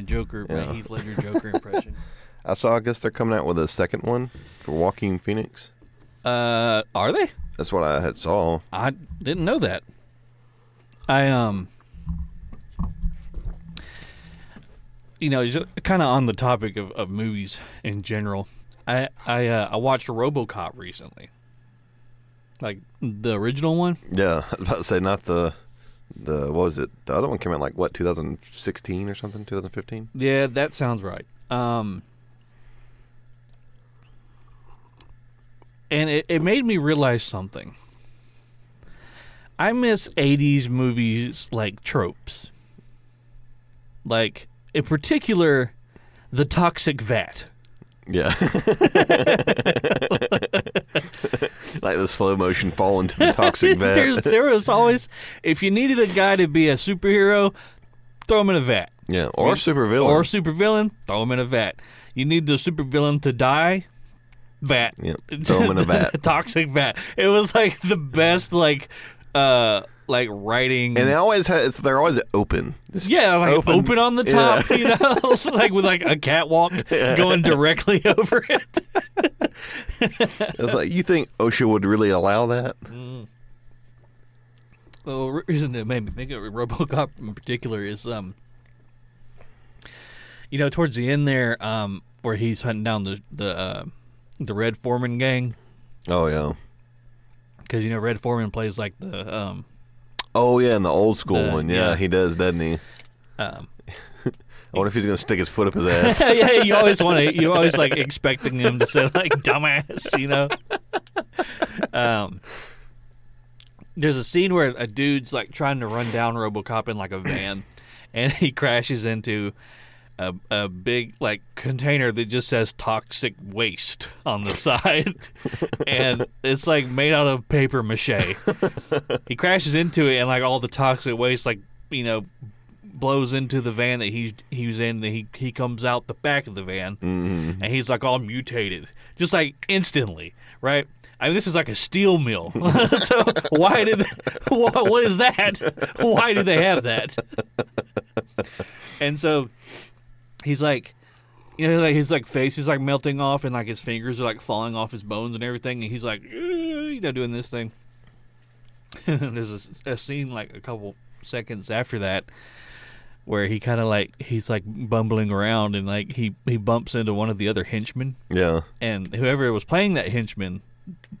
my Joker, yeah. my Heath Ledger Joker impression. I saw. I guess they're coming out with a second one for Joaquin Phoenix. Uh, are they? That's what I had saw. I didn't know that. I um, you know, just kind of on the topic of, of movies in general. I I uh, I watched RoboCop recently, like the original one. Yeah, I was about to say not the the what was it? The other one came out like what 2016 or something, 2015. Yeah, that sounds right. Um, and it, it made me realize something. I miss 80s movies like tropes. Like, in particular, the toxic vat. Yeah, like the slow motion fall into the toxic vat. there was always, if you needed a guy to be a superhero, throw him in a vat. yeah, or super villain. Or supervillain, throw him in a vat. You need the supervillain to die, vat. yeah, throw him in a vat. Toxic vat. It was like the best, like, uh, like writing. And they always have. It's, they're always open. Just yeah, like open, open- on the top, you know, like with like a catwalk going directly over it. It's like you think OSHA would really allow that? Well, the reason that made me think of RoboCop in particular is, um, you know, towards the end there, um, where he's hunting down the the uh, the Red Forman gang, Oh yeah. because you know Red Forman plays like the um, Oh yeah, in the old school The- one. Yeah, yeah. he does, doesn't he? um I wonder if he's gonna stick his foot up his ass. yeah, you always want to. You always like expecting him to say like "dumbass," you know. Um, there's a scene where a dude's like trying to run down RoboCop in like a van, and he crashes into a a big like container that just says "toxic waste" on the side, and it's like made out of paper mache. he crashes into it, and like all the toxic waste, like you know, blows into the van that he's he was in. And he he comes out the back of the van, Mm-hmm. and he's like all mutated, just like instantly, right? I mean, this is like a steel mill. so why did what, what is that? Why do they have that? and so he's like. You know, like his like face is like melting off, and like his fingers are like falling off his bones and everything, and he's like, you know, doing this thing. There's a, a scene like a couple seconds after that where he kind of like he's like bumbling around and like he he bumps into one of the other henchmen yeah. and whoever was playing that henchman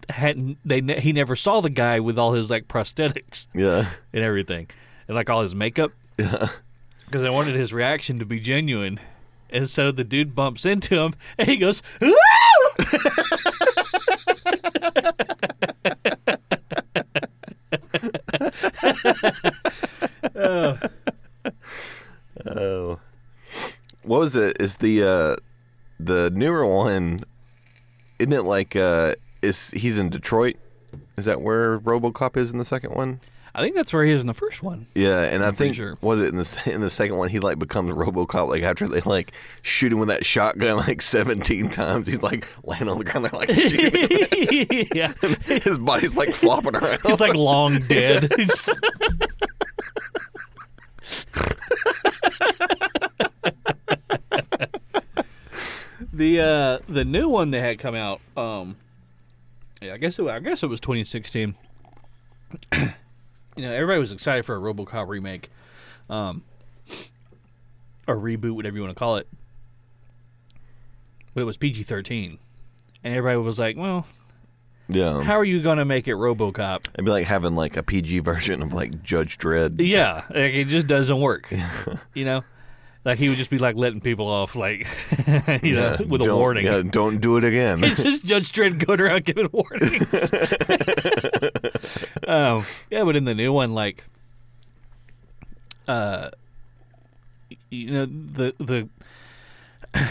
hadn't they ne- he never saw the guy with all his like prosthetics Yeah. and everything and like all his makeup Yeah. because I wanted his reaction to be genuine and so the dude bumps into him and he goes "Woo!" Oh. What was it? Is the uh the newer one isn't it like uh is he's in Detroit? Is that where RoboCop is in the second one? I think that's where he is in the first one. Yeah, and i I'm pretty think sure. was it in the in the second one he like becomes RoboCop like after they like shoot him with that shotgun like 17 times. He's like laying on the ground they're like shooting yeah. His body's like flopping around. he's like long dead. The uh the new one that had come out um yeah i guess it, i guess it was 2016 you know everybody was excited for a robocop remake um or reboot whatever you want to call it but it was pg-13 and everybody was like well yeah. how are you gonna make it robocop It'd be like having like a PG version of like Judge Dredd. Yeah, like it just doesn't work. you know, like he would just be like letting people off, like you know, Yeah, with a warning. Yeah, don't do it again. It's just Judge Dredd going around giving warnings. um, yeah, but in the new one, like, uh, you know, the the.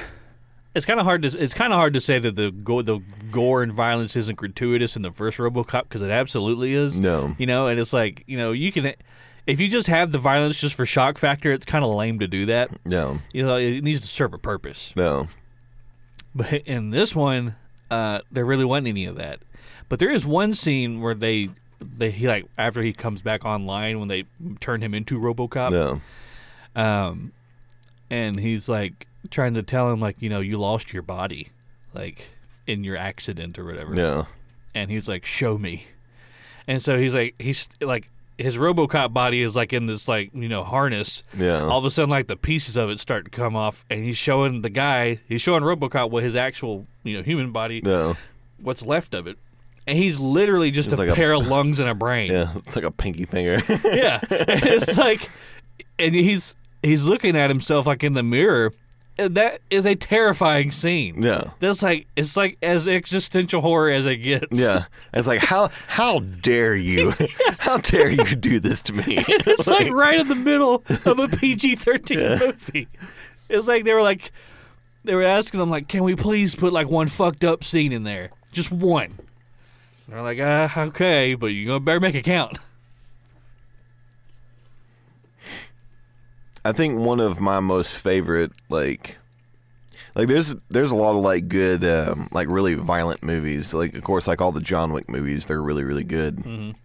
It's kind of hard to it's kind of hard to say that the go, the gore and violence isn't gratuitous in the first RoboCop because it absolutely is. No. you know, and it's like you know you can if you just have the violence just for shock factor, it's kind of lame to do that. no. You know, it needs to serve a purpose. No. But in this one, uh, there really wasn't any of that. But there is one scene where they they he like after he comes back online when they turn him into RoboCop. No. Um, and he's like trying to tell him like you know you lost your body, like in your accident or whatever. Yeah. And he's like, show me. And so he's like, he's like, his RoboCop body is like in this like you know harness. Yeah. All of a sudden, like the pieces of it start to come off, and he's showing the guy, he's showing RoboCop what his actual you know human body, yeah. what's left of it, and he's literally just It's a like a- pair of lungs and a brain. Yeah. It's like a pinky finger. yeah. And it's like, and he's he's looking at himself like in the mirror. That is a terrifying scene. yeah. That's like it's like as existential horror as it gets. Yeah. It's like how how dare you? how dare you do this to me? It's like right in the middle of a PG thirteen movie. It's like they were like they were asking them like, Can we please put like one fucked up scene in there? Just one. And they're like, uh, okay, but you gonna better make it count. I think one of my most favorite like like there's there's a lot of like good um, like really violent movies like of course like all the John Wick movies they're really really good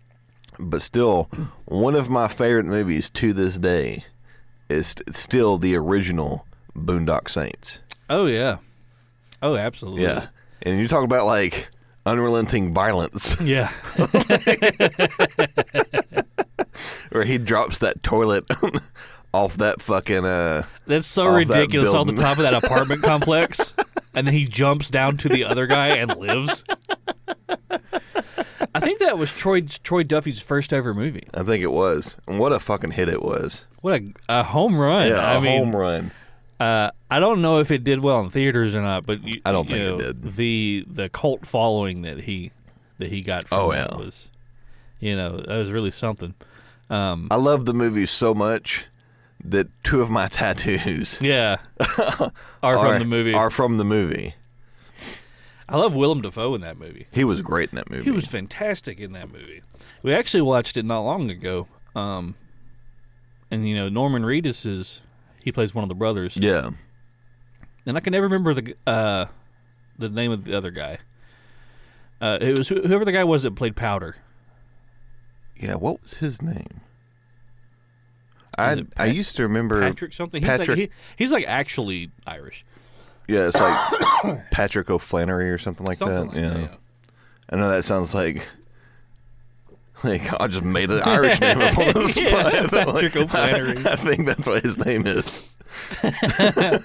but still one of my favorite movies to this day is st- still the original Boondock Saints Oh yeah. Oh absolutely. yeah and you talk about like unrelenting violence Yeah. where he drops that toilet off that fucking uh That's so Off that ridiculous on the building. top of that apartment complex. And then he jumps down to the other guy and lives. I think that was Troy Troy Duffy's first ever movie. I think it was and what a fucking hit it was What a, a home run! yeah I a mean, home run Uh, I don't know if it did well in theaters or not, but you, I don't you think it did. The the cult following that he that he got from Oh, it yeah. was, you know, that was really something. Um, I love the movie so much that two of my tattoos yeah, are from the movie. Are from the movie. I love Willem Dafoe in that movie. He was great in that movie. He was fantastic in that movie. We actually watched it not long ago. Um, and you know Norman Reedus is he plays one of the brothers, yeah. and I can never remember the uh the name of the other guy. Uh, it was wh- whoever the guy was that played Powder. Yeah, what was his name? I it I used to remember Patrick something. He's like Patrick- he, he's like actually Irish. Yeah, it's like Patrick O'Flannery or something like Something that. like yeah. that. yeah. I know that sounds like like I just made an Irish name up on the spot. Yeah, Patrick Like, O'Flannery. I, think that's what his name is.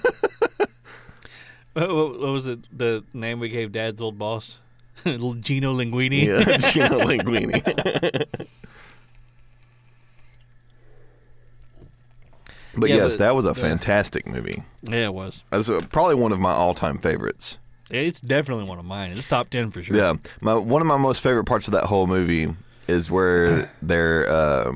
What, what, what was it? The name we gave Dad's old boss, Gino Linguini. Yeah, Gino Linguini. But Yeah, yes, but- that was a uh, fantastic movie. Yeah, it was. That's uh, probably one of my all-time favorites. It's definitely one of mine. It's top ten for sure. Yeah, my one of my most favorite parts of that whole movie is where they're uh,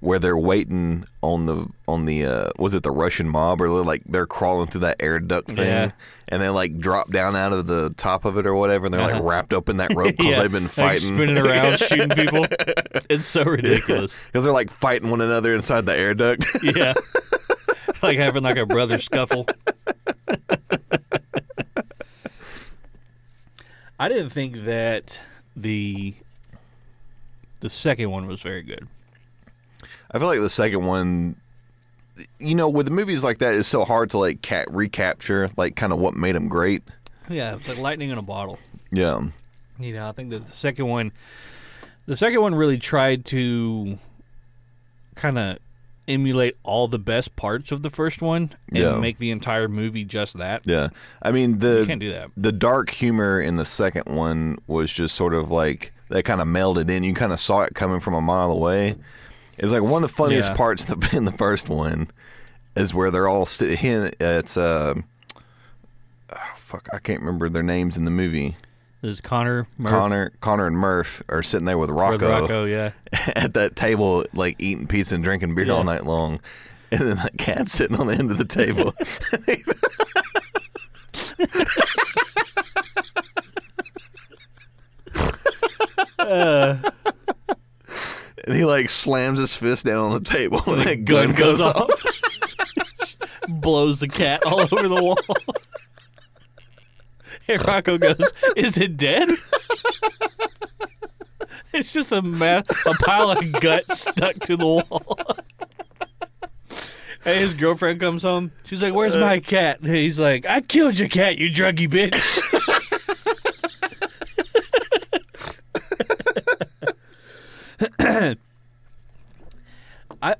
where they're waiting on the on the uh, was it the Russian mob or like they're crawling through that air duct thing Yeah. And they like drop down out of the top of it or whatever and they're like Uh-huh. wrapped up in that rope because yeah, they've been like fighting spinning around, shooting people. It's so ridiculous. because they're like fighting one another inside the air duct. Yeah, like having like a brother scuffle. I didn't think that the the second one was very good. I feel like the second one, you know, with the movies like that, it's so hard to like ca- recapture like kind of what made them great. Yeah, it's like lightning in a bottle. Yeah, You know, I think that the second one, the second one really tried to kind of emulate all the best parts of the first one and Yeah. make the entire movie just that. yeah. I mean You the can't do that. the dark humor in the second one was just sort of like that kind of melded in. You kind of saw it coming from a mile away. It's like one of the funniest Yeah. parts in the, in the first one is where they're all sitting. It's uh, oh, fuck, I can't remember their names in the movie. There's Connor, Murph, Connor, Connor, and Murph are sitting there with Rocco, with Rocco, yeah. at that table, like eating pizza and drinking beer Yeah. all night long. And then that cat sitting on the end of the table. and he like slams his fist down on the table and that gun, goes off. blows the cat all over the wall. and Rocco goes, "Is it dead?" it's just a ma- a pile of guts stuck to the wall. And his girlfriend comes home. She's like, "Where's uh, my cat?" And he's like, "I killed your cat, you druggy bitch." I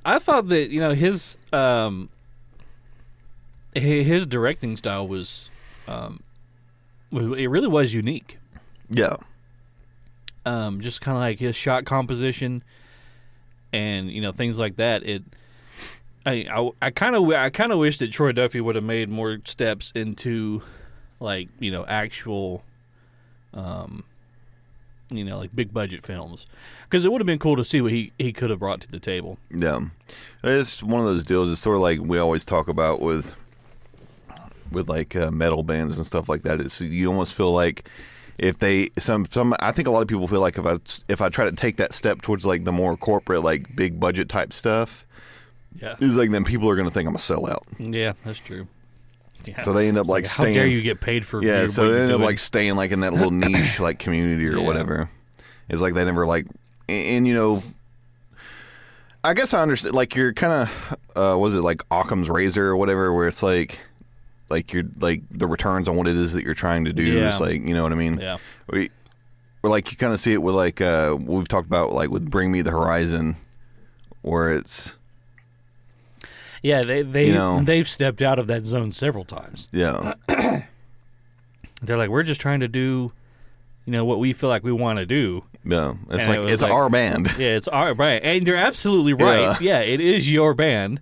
I thought that you know his um his directing style was um it really was unique. Yeah. Um, just kind of like his shot composition and you know things like that. It I I kind of I kind of wish that Troy Duffy would have made more steps into like you know actual um you know like big budget films because it would have been cool to see what he he could have brought to the table. Yeah, it's one of those deals. It's sort of like we always talk about with with like uh, metal bands and stuff like that. It's you almost feel like if they some some. I think a lot of people feel like if I if I try to take that step towards like the more corporate, like big budget type stuff, Yeah, it's like then people are going to think I'm a sellout. yeah, that's true. Yeah. So they end up like, how staying. dare you get paid for Yeah, your- so they end up like staying like in that little niche like community or Yeah. whatever. It's like they never like, and, and, you know, I guess I understand. Like you're kind of, uh, was it like Occam's razor or whatever, where it's like, like you're like the returns on what it is that you're trying to do Yeah. is like, you know what I mean? yeah We, or like you kind of see it with like uh, we've talked about like with Bring Me the Horizon, where it's yeah they they You know. they've stepped out of that zone several times. yeah, They're like we're just trying to do you know what we feel like we want to do. yeah. It's And like was it's like- our band. Yeah, it's all right, and you're absolutely right. Yeah. it is your band,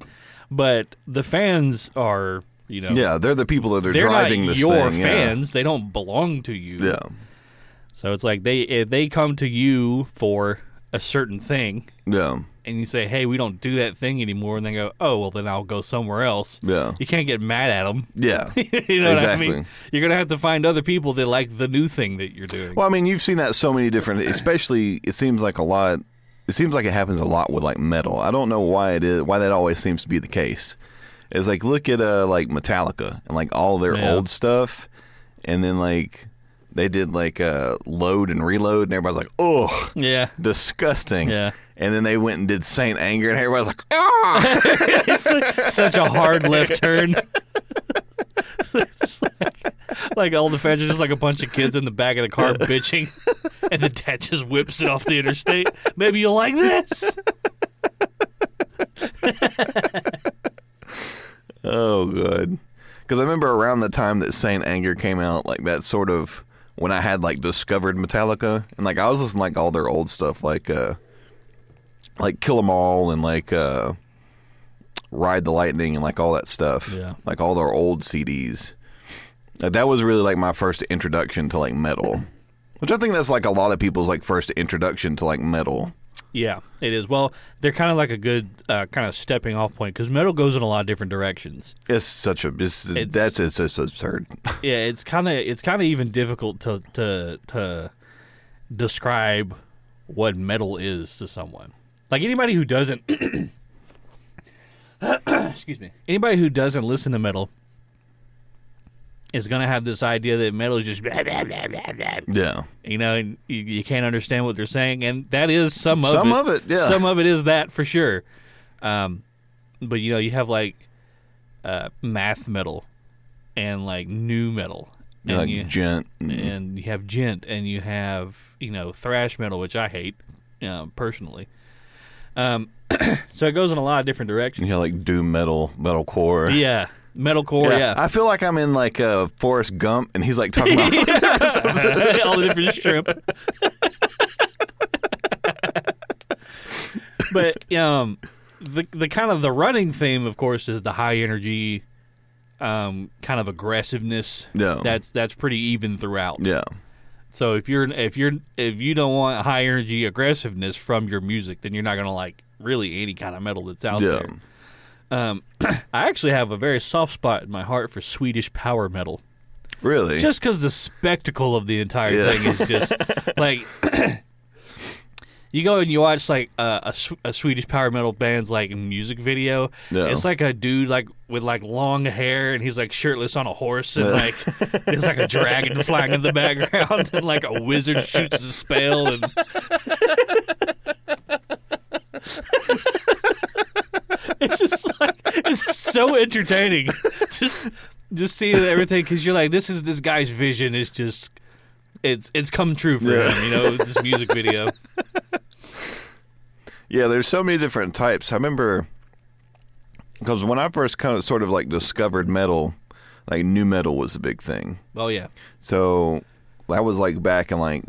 but the fans are, you know, Yeah, they're the people that are driving this your thing. yeah. fans. They don't belong to you. Yeah. So it's like they if they come to you for a certain thing, Yeah. And you say, "Hey, we don't do that thing anymore," and they go, "Oh, well, then I'll go somewhere else." Yeah. You can't get mad at them. Yeah. you know what I mean. You're gonna have to find other people that like the new thing that you're doing. Well, I mean, you've seen that so many different. Especially, it seems like a lot. It seems like it happens a lot with like metal. I don't know why it is. Why that always seems to be the case. It's like look at uh like Metallica and like all their Yeah. old stuff, and then like they did like uh load and reload, and everybody's like, oh, yeah. disgusting. Yeah. And then they went and did Saint Anger, and everybody's like, ah. it's su- such a hard left turn. It's like, like all the fans are just like a bunch of kids in the back of the car bitching, and the dad just whips it off the interstate. Maybe you'll like this. Oh, good. Because I remember around the time that Saint Anger came out, like that sort of when I had like discovered Metallica, and like I was listening to, like all their old stuff, like uh, like Kill 'Em All and like uh, Ride the Lightning and like all that stuff. Yeah. like all their old CDs. Like, that was really like my first introduction to like metal, which I think that's like a lot of people's like first introduction to like metal. Yeah, it is. Well, they're kind of like a good uh, kind of stepping off point because metal goes in a lot of different directions. It's such a it's, It's- that's it's just absurd. Yeah, it's kind of it's kind of even difficult to to to describe what metal is to someone. Like anybody who doesn't excuse me. Anybody who doesn't listen to metal is going to have this idea that metal is just blah, blah, blah, blah, blah. yeah, you know, and you, you can't understand what they're saying and that is some of Some it. of it, yeah. Some of it is that for sure. Um but you know, you have like uh math metal and like new metal. And like you, djent. and- you have djent and you have you know thrash metal which i hate uh, personally um, so it goes in a lot of different directions. You know, like doom metal, metalcore. yeah metalcore yeah, I feel like I'm in like uh, Forrest Gump, and he's like talking about all the different shrimp. But um the the kind of the running theme of course is the high energy um kind of aggressiveness. Yeah. that's that's pretty even throughout. Yeah, So if you're if you're if you don't want high energy aggressiveness from your music, then you're not gonna like really any kind of metal that's out yeah, there. Um, I actually have a very soft spot in my heart for Swedish power metal, really. just because the spectacle of the entire Yeah. thing is just like. You go and you watch like uh, a, Sw- a Swedish power metal band's like music video. It's like a dude like with like long hair and he's like shirtless on a horse and like there's like a dragon flying in the background and like a wizard shoots a spell and it's just like it's so entertaining. just just seeing everything because you're like, this is this guy's vision is just it's it's come true for Yeah. him. You know, this music video. Yeah, there's so many different types. I remember because when I first kind of sort of like discovered metal, like new metal was a big thing. Oh yeah, So that was like back in like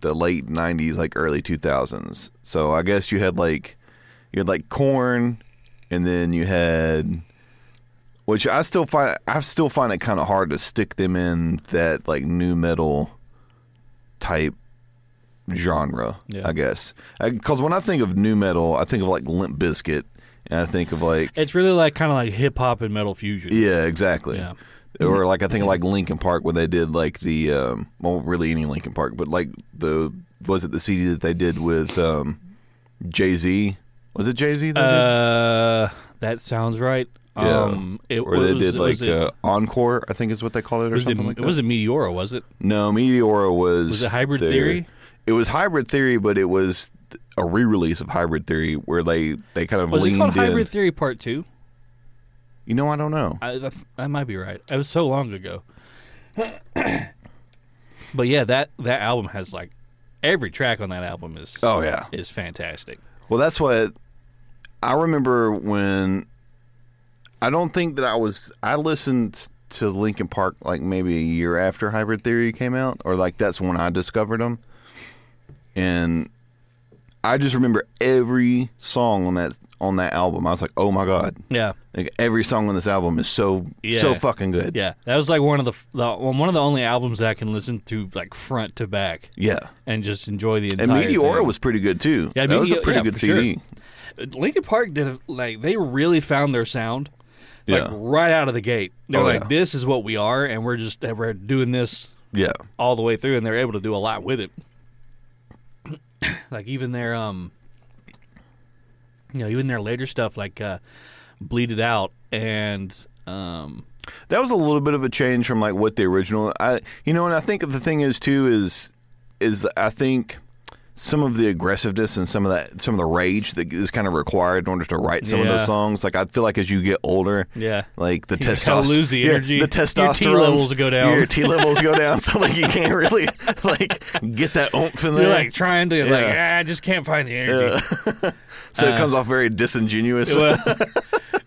the late '90s, like early 2000s. So I guess you had like you had like Korn, and then you had which I still find I still find it kind of hard to stick them in that like new metal type genre. Yeah. I guess because when I think of new metal, I think of like Limp Bizkit, and I think of like it's really like kind of like hip hop and metal fusion. yeah, exactly. Yeah. Or like I think of like Linkin Park when they did like the um, well, really any Linkin Park, but like the was it the CD that they did with um, Jay Z? Was it Jay Z? Uh, that sounds right. Yeah. Um, it Or they did like it, uh, Encore, I think is what they called it, or was it, something like it that. wasn't Meteora, was it? no, Meteora was. Was it Hybrid their- Theory? It was Hybrid Theory, but it was a re-release of Hybrid Theory where they they kind of Was it called in. Hybrid Theory Part Two? You know, I don't know. I, that might be right. It was so long ago. but yeah, that that album has like every track on that album is Oh yeah. is fantastic. Well, that's what I remember when I don't think that I was I listened to Linkin Park like maybe a year after Hybrid Theory came out or like that's when I discovered them. And I just remember every song on that on that album. I was like, "Oh my god." Yeah, Like every song on this album is so so fucking good. yeah. That was like one of the, the one of the only albums that I can listen to like front to back Yeah. and just enjoy the entire And. Meteora thing. was pretty good too. Yeah, that was a pretty yeah, good for sure. CD. Linkin Park did like they really found their sound. Like Yeah. right out of the gate, they're Oh, like, yeah. "This is what we are, and we're just we're doing this Yeah. all the way through, and they're able to do a lot with it. like even their um, you know, even their later stuff like uh, "Bleed It Out" and um, That was a little bit of a change from like what the original. I you know, and I think the thing is too is is I think some of the aggressiveness and some of that some of the rage that is kind of required in order to write some of those songs. Like I feel like as you get older, yeah, like the testosterone, lose the energy. the Your testosterone T levels go down. Your T levels go down, so like you can't really like get that oomph in you're there. like trying to like Yeah. ah, I just can't find the energy. so uh, it comes off very disingenuous. Well,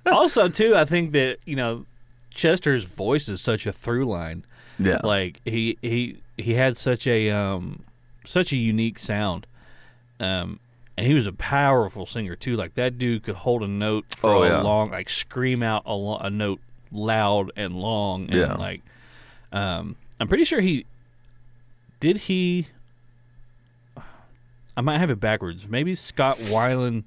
also too, I think that you know Chester's voice is such a through line. yeah, Like he he he had such a um such a unique sound. Um and he was a powerful singer too. Like that dude could hold a note for Oh, a yeah. long like scream out a, lo- a note loud and long and Yeah. like um I'm pretty sure he did he I might have it backwards. Maybe Scott Weiland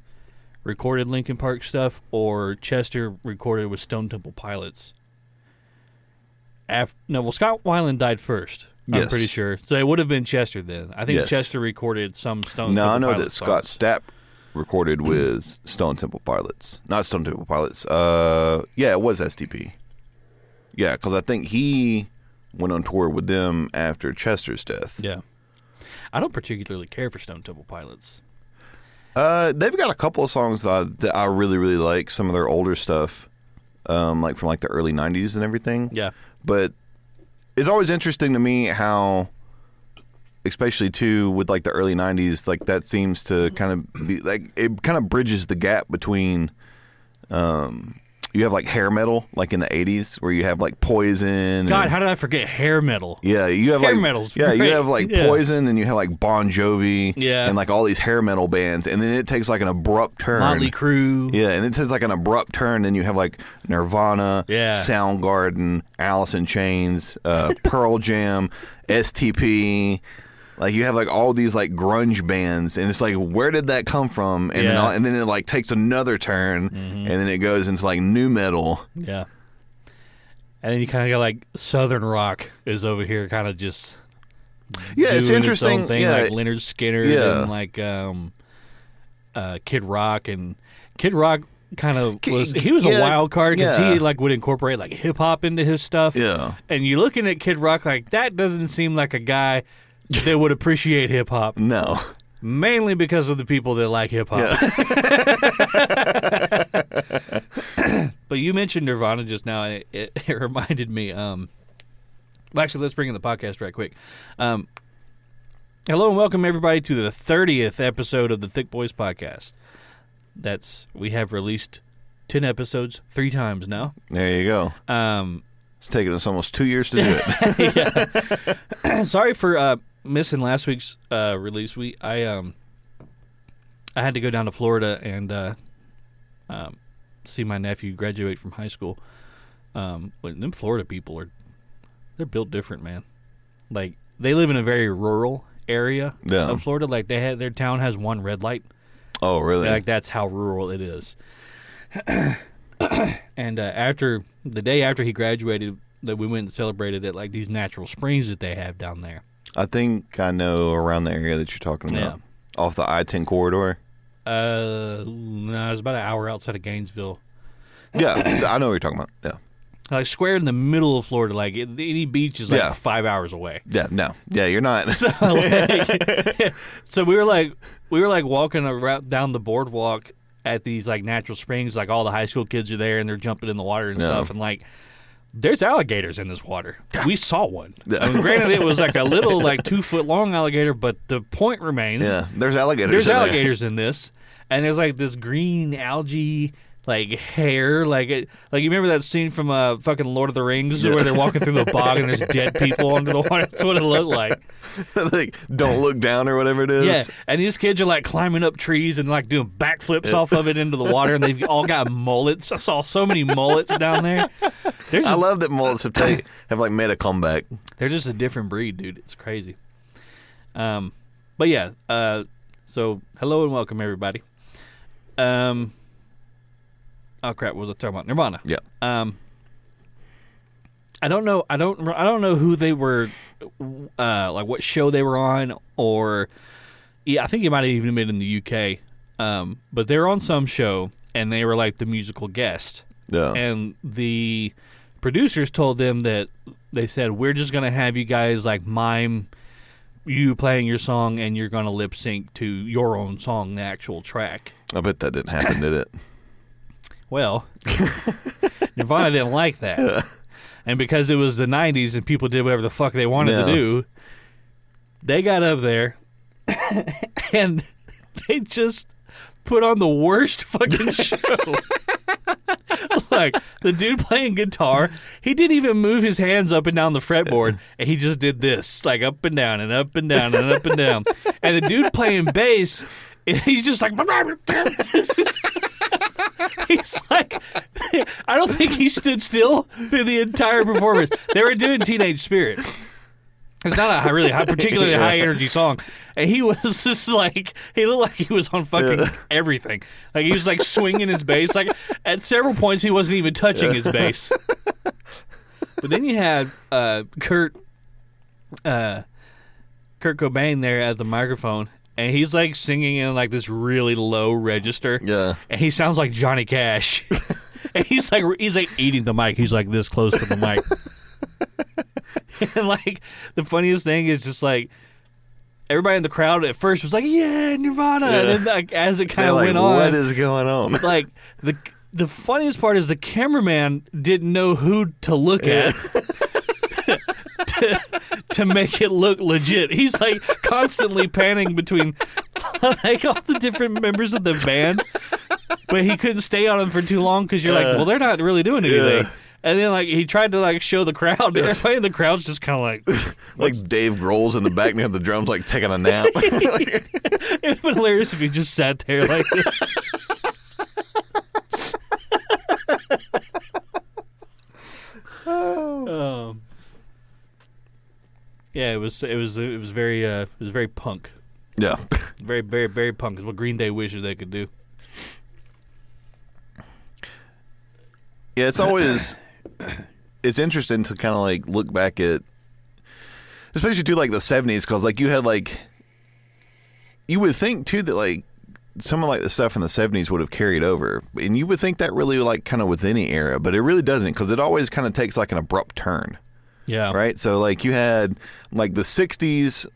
recorded Linkin Park stuff or Chester recorded with Stone Temple Pilots. Af- no, well, Scott Weiland died first. I'm pretty sure. So it would have been Chester then. I think Yes. Chester recorded some Stone Temple pilots. No, I know Pilots that Scott songs. Stapp recorded with Stone Temple Pilots. Not Stone Temple Pilots. Uh, yeah, it was STP. Yeah, because I think he went on tour with them after Chester's death. Yeah. I don't particularly care for Stone Temple Pilots. Uh, they've got a couple of songs that I, that I really really like. Some of their older stuff, um, like from like the early '90s and everything. Yeah. but it's always interesting to me how especially too with like the early 90s like that seems to kind of be like it kind of bridges the gap between um you have like hair metal like in the 80s where you have like poison God, and- how did I forget hair metal? yeah you have Hair like metal's yeah you have like Yeah. poison and you have like bon jovi Yeah. and like all these hair metal bands and then it takes like an abrupt turn Motley Crue. yeah, and it takes like an abrupt turn. and you have like Nirvana, Yeah. Soundgarden, Alice in Chains, uh, Pearl Jam, STP. Like you have like all these like grunge bands, and it's like where did that come from? And then Yeah. Mm-hmm. all, and then it like takes another turn, and then it goes into like new metal. Yeah. And then you kind of got like Southern rock is over here, kind of just Yeah, it's interesting. Its thing, yeah, like Lynyrd Skynyrd Yeah. and like um, uh, Kid Rock and Kid Rock kind of was he was yeah, a wild card because yeah. he like would incorporate like hip hop into his stuff. yeah. And you looking at Kid Rock like that doesn't seem like a guy that would appreciate hip hop, No, mainly because of the people that like hip hop. but you mentioned Nirvana just now, and it, it, it reminded me. Um, well, actually, let's bring in the podcast right quick. Um, hello and welcome everybody to the thirtieth episode of the Thick Boys podcast. That's we have released ten episodes three times now. There you go. Um, It's taken us almost two years to do it. sorry for uh, missing last week's uh, release. We I um I had to go down to Florida and uh, um, see my nephew graduate from high school. Um, but them Florida people are they're built different, man. Like they live in a very rural area Yeah. of Florida. Like they had their town has one red light. oh, really? Like that's how rural it is. and uh, after the day after he graduated, that we went and celebrated at like these natural springs that they have down there. I think I know around the area that you're talking about. Off the I-10 corridor. Uh, no, it's about an hour outside of Gainesville, Yeah, I know what you're talking about. Yeah. like square in the middle of Florida. Like it, any beach is like Yeah. five hours away. Yeah, no. Yeah, you're not. So, like, so we were like, we were like walking around down the boardwalk at these like natural springs. Like all the high school kids are there and they're jumping in the water and Yeah. stuff. And like, there's alligators in this water. We saw one. I mean, granted, it was like a little like two foot long alligator, but the point remains. yeah, there's alligators. there's in alligators in this, and there's like this green algae like hair, like it, like you remember that scene from uh fucking Lord of the Rings Yeah. where they're walking through the bog and there's dead people under the water. That's what it looked like. like, don't look down or whatever it is. Yeah, and these kids are like climbing up trees and like doing backflips off of it into the water, and they've all got mullets. I saw so many mullets down there. They're I love that mullets have take, have like made a comeback. they're just a different breed, dude. It's crazy. Um, but yeah. Uh, so hello and welcome everybody. Um. Oh crap! What was I talking about? Nirvana. Yeah. Um, I don't know. I don't. I don't know who they were, uh, like what show they were on, or yeah, I think it might have even been in the UK. Um, but they were on some show, and they were like the musical guest, Yeah. and the producers told them that they said we're just gonna have you guys like mime you playing your song, and you're gonna lip sync to your own song, the actual track. I bet that didn't happen, did it? Well, Nirvana didn't like that. And because it was the 90s and people did whatever the fuck they wanted Yeah. to do, they got up there and they just put on the worst fucking show. like the dude playing guitar, he didn't even move his hands up and down the fretboard, and he just did this, like up and down and up and down and up and down. And the dude playing bass, he's just like he's like I don't think he stood still through the entire performance. They were doing Teenage Spirit. It's not a really high, particularly high energy song, and he was just like he looked like he was on fucking everything. Like he was like swinging his bass. Like at several points, he wasn't even touching his bass. But then you had uh, Kurt, uh, Kurt Cobain there at the microphone, and he's like singing in like this really low register Yeah. and he sounds like Johnny Cash. and he's like he's like eating the mic. He's like this close to the mic. and like the funniest thing is just like everybody in the crowd at first was like, "Yeah, Nirvana," Yeah. and then like as it kind of like, went on, what is going on? like the the funniest part is the cameraman didn't know who to look at. To, to make it look legit. He's like constantly panning between like all the different members of the band, but he couldn't stay on them for too long because you're like, well, they're not really doing anything. Yeah. And then like he tried to like show the crowd. Everybody in the crowd's just kind of like, like Dave Grohl's in the back near the drums, like taking a nap. it would been hilarious if he just sat there like this. um, yeah, it was it was it was very uh, it was very punk, yeah. very very very punk. Is what Green Day wishes they could do. Yeah, it's always it's interesting to kind of like look back at, especially to like the seventies, because like you had like you would think too that like some of like the stuff in the seventies would have carried over, and you would think that really like kind of with any era, but it really doesn't because it always kind of takes like an abrupt turn, Yeah, right? So like you had like the sixties.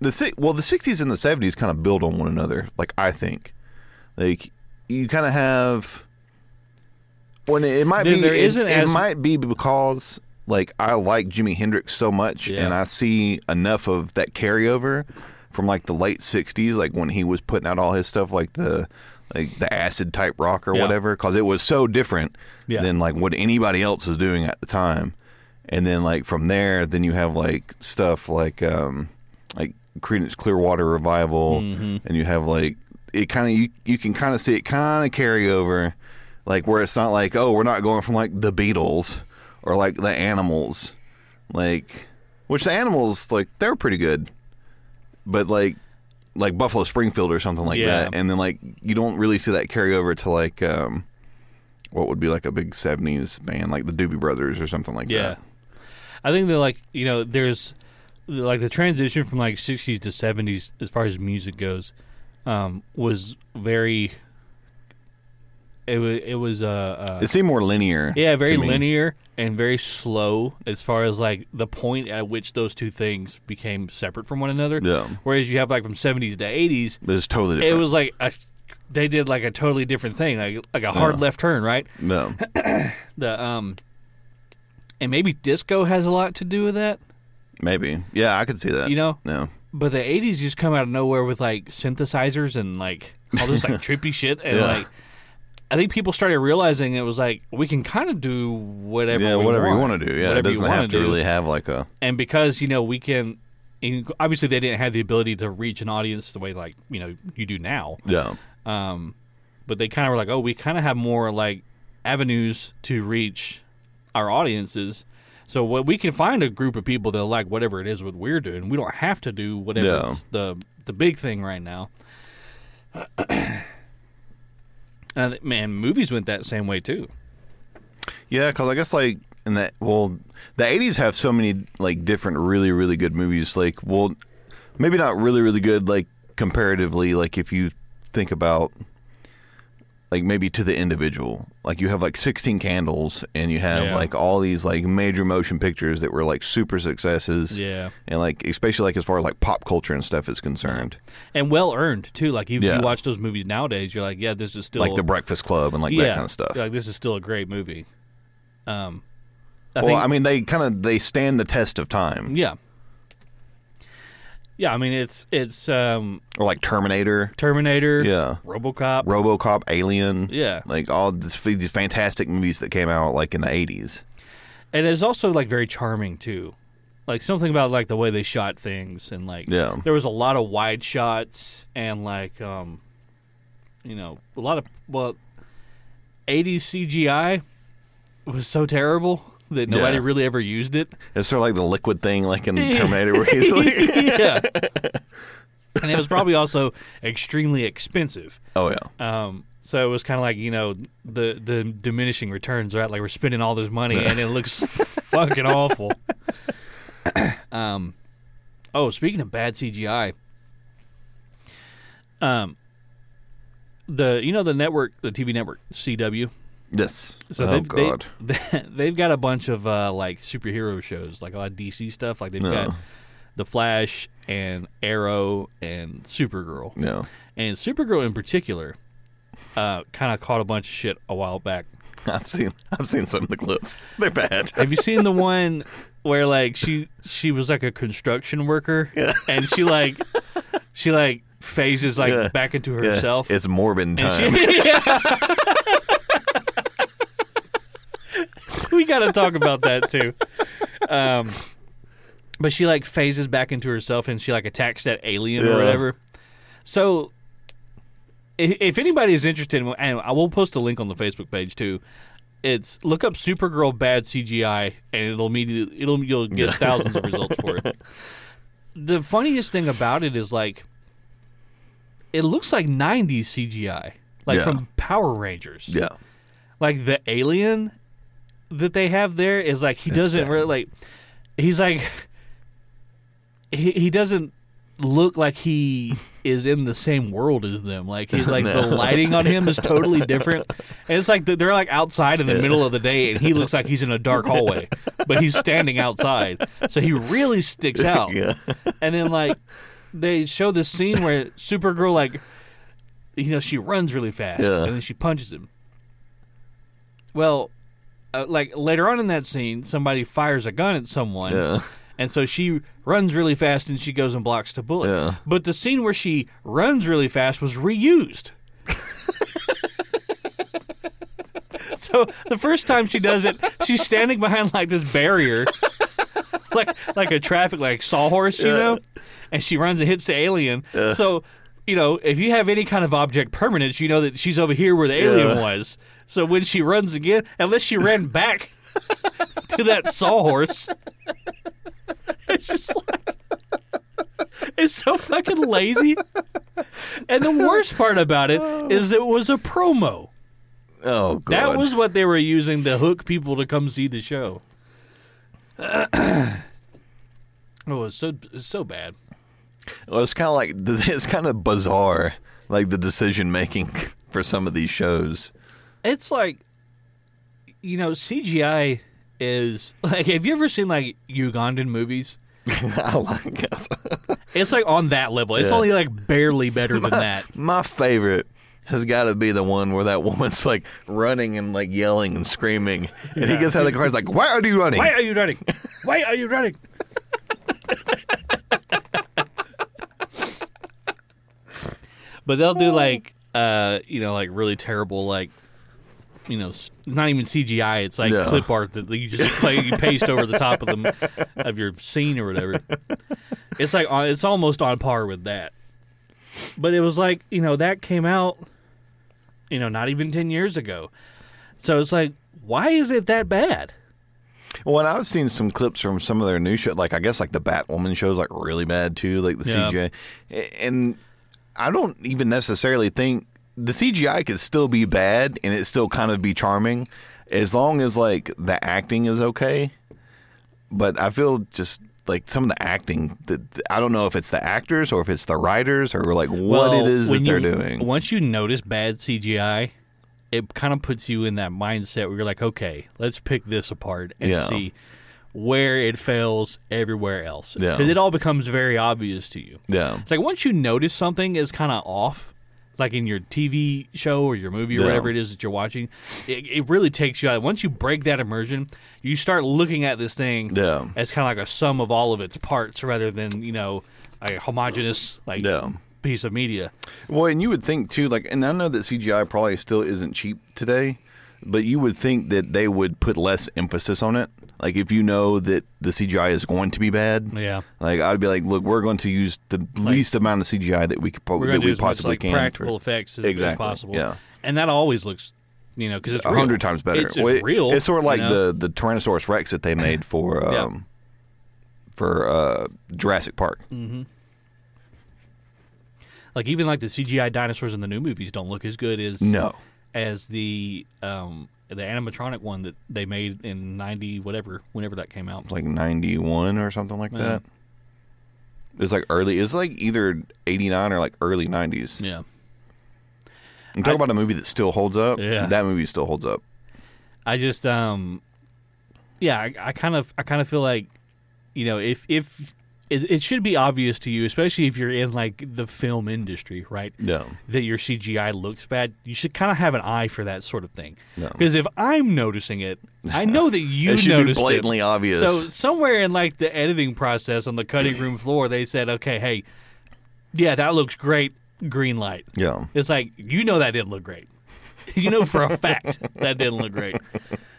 The well, the '60s and the '70s kind of build on one another. Like I think, like you kind of have When it, it might There- be, there it, isn't it might be because like I like Jimi Hendrix so much, Yeah. and I see enough of that carryover from like the late '60s, like when he was putting out all his stuff, like the like the acid type rock or Yeah. whatever, because it was so different Yeah. than like what anybody else was doing at the time. And then like from there, then you have like stuff like um like Creedence Clearwater Revival, Mm-hmm. and you have like it kind of you you can kind of see it kind of carry over, like where it's not like oh we're not going from like the Beatles or like the Animals, like which the Animals like they're pretty good, but like like Buffalo Springfield or something like Yeah. that, and then like you don't really see that carry over to like um what would be like a big '70s band like the Doobie Brothers or something like Yeah. that. I think that like you know, there's like the transition from like '60s to '70s as far as music goes um, was very. It was it was uh, uh It seemed more linear. yeah very linear and very slow as far as like the point at which those two things became separate from one another. Yeah, Whereas you have like from '70s to '80s, but it's totally different. it was like a, they did like a totally different thing, like like a hard Yeah. left turn, right? no, The um, and maybe disco has a lot to do with that, maybe. Yeah, I could see that. you know. no, But the '80s just come out of nowhere with like synthesizers and like all this like trippy shit, and Yeah. like I think people started realizing it was like we can kind of do whatever, yeah, whatever want, you want to do. Yeah, whatever it doesn't have to do. really have like a. and because you know we can. Obviously, they didn't have the ability to reach an audience the way like you know you do now. Yeah, Um, but they kind of were like, oh, we kind of have more like avenues to reach our audiences. So what we can find a group of people that like whatever it is what we're doing. We don't have to do whatever Yeah. the the big thing right now. and man, movies went that same way too. yeah, because I guess like in that well, the '80s have so many like different really really good movies. Like, well, maybe not really really good like comparatively. Like if you think about like maybe to the individual. Like you have like 16 candles and you have Yeah. like all these like major motion pictures that were like super successes. Yeah, And like especially like as far as like pop culture and stuff is concerned. and well earned too. Like if Yeah. you watch those movies nowadays, you're like, yeah, this is still Like The Breakfast Club and like yeah, that kind of stuff. Like this is still a great movie. Um, I well, think I mean they kind of they stand the test of time. Yeah. Yeah, I mean it's it's um Or like Terminator, Terminator, Yeah. RoboCop. RoboCop, Alien. yeah. Like all this, these fantastic movies that came out like in the 80s. And it's also like very charming too. Like something about like the way they shot things and like Yeah. there was a lot of wide shots and like um you know, a lot of well 80s CGI was so terrible that nobody Yeah. really ever used it. It's sort of like the liquid thing like in Terminator where he's like yeah. and it was probably also extremely expensive. Oh yeah. Um, so it was kind of like you know the the diminishing returns, right? Like we're spending all this money and it looks fucking awful. um, oh, speaking of bad CGI, um, the you know the network, the TV network CW. Yes. So oh they've god. They, they've got a bunch of uh, like superhero shows, like a lot of DC stuff. Like they've No. got the Flash and Arrow and Supergirl. no. And Supergirl in particular uh, kind of caught a bunch of shit a while back. I've seen I've seen some of the clips. They're bad. Have you seen the one where like she she was like a construction worker and she like she like phases like Yeah. back into Yeah, herself? It's Morbin and time. she, Yeah. we got to talk about that too. Um, but she like phases back into herself and she like attacks that alien or whatever. So, if, if anybody is interested, in, and I will post a link on the Facebook page too. It's look up Supergirl bad CGI and it'll immediately it'll you'll get thousands of results for it. The funniest thing about it is like it looks like 90s CGI, like Yeah. from Power Rangers yeah. like the alien that they have there is like he doesn't really like he's like he, he doesn't look like he is in the same world as them. Like he's like the lighting on him is totally different. And it's like they're like outside in the middle of the day and he looks like he's in a dark hallway but he's standing outside. So he really sticks out. Yeah. and then like they show this scene where Supergirl like you know she runs really fast Yeah. and then she punches him. Well, uh, like later on in that scene, somebody fires a gun at someone, Yeah. and so she runs really fast and she goes and blocks the bullet. Yeah. But the scene where she runs really fast was reused. so the first time she does it, she's standing behind like this barrier, like like a traffic like sawhorse, you Yeah. know, and she runs and hits the alien. So. You know, if you have any kind of object permanence, you know that she's over here where the alien Yeah. was. So when she runs again, unless she ran back to that sawhorse, it's just like it's so fucking lazy. And the worst part about it is it was a promo. Oh god. That was what they were using to hook people to come see the show. oh, it's so it's so bad. Well, it's kind of like it's kind of bizarre, like the decision making for some of these shows. It's like you know, CGI is like have you ever seen like Ugandan movies? It. It's like on that level. It's Yeah. only like barely better than that. My favorite has got to be the one where that woman's like running and like yelling and screaming, and he gets out of the car. He's like, "Why are you running?" Why are you running? Why are you running? but they'll do like uh you know like really terrible like you know not even CGI it's like clip art that you just play you paste over the top of them of your scene or whatever. It's like uh, it's almost on par with that. But it was like, you know, that came out you know not even 10 years ago. So it's like why is it that bad? Well, and I've seen some clips from some of their new show, like I guess like the Batwoman shows, like really bad too, like the Yeah. CGI, and I don't even necessarily think the CGI could still be bad and it still kind of be charming, as long as like the acting is okay. But I feel just like some of the acting that I don't know if it's the actors or if it's the writers or like what well, it is that they're you- doing. Once you notice bad CGI, it kind of puts you in that mindset where you're like, okay, let's pick this apart and Yeah. see where it fails everywhere else. Yeah. Because it all becomes very obvious to you. yeah, It's like once you notice something is kind of off, like in your TV show or your movie or Yeah. whatever it is that you're watching, it, it really takes you out. Once you break that immersion, you start looking at this thing Yeah. as kind of like a sum of all of its parts rather than, you know, a homogenous like Yeah. piece of media. Well, and you would think too, like, and I know that CGI probably still isn't cheap today, but you would think that they would put less emphasis on it. Like, if you know that the CGI is going to be bad, Yeah. like I'd be like, look, we're going to use the least amount of CGI that we could probably that do we as much possibly like can. practical for effects as, Exactly, as possible. yeah. And that always looks, you know, because it's a hundred times better. It's, Well, it- real. It's sort of like you know? the the Tyrannosaurus Rex that they made for um, Yeah. for uh, Jurassic Park. like even like the CGI dinosaurs in the new movies don't look as good as No, as the um the animatronic one that they made in 90 whatever whenever that came out. it's like ninety one or something like Yeah. that. It's like early. It's like either eighty nine or like early nineties. Yeah. I'm talking I- about a movie that still holds up. Yeah. That movie still holds up. I just um yeah, I, I kind of I kind of feel like you know, if if it, it should be obvious to you, especially if you're in like the film industry, right? Yeah. that your CGI looks bad, you should kind of have an eye for that sort of thing. No. Because if I'm noticing it, I know that you it should be blatantly it. obvious. So somewhere in like the editing process on the cutting room floor, they said, "Okay, hey, yeah, that looks great. Green light." yeah. It's like you know that didn't look great. you know for a fact that didn't look great.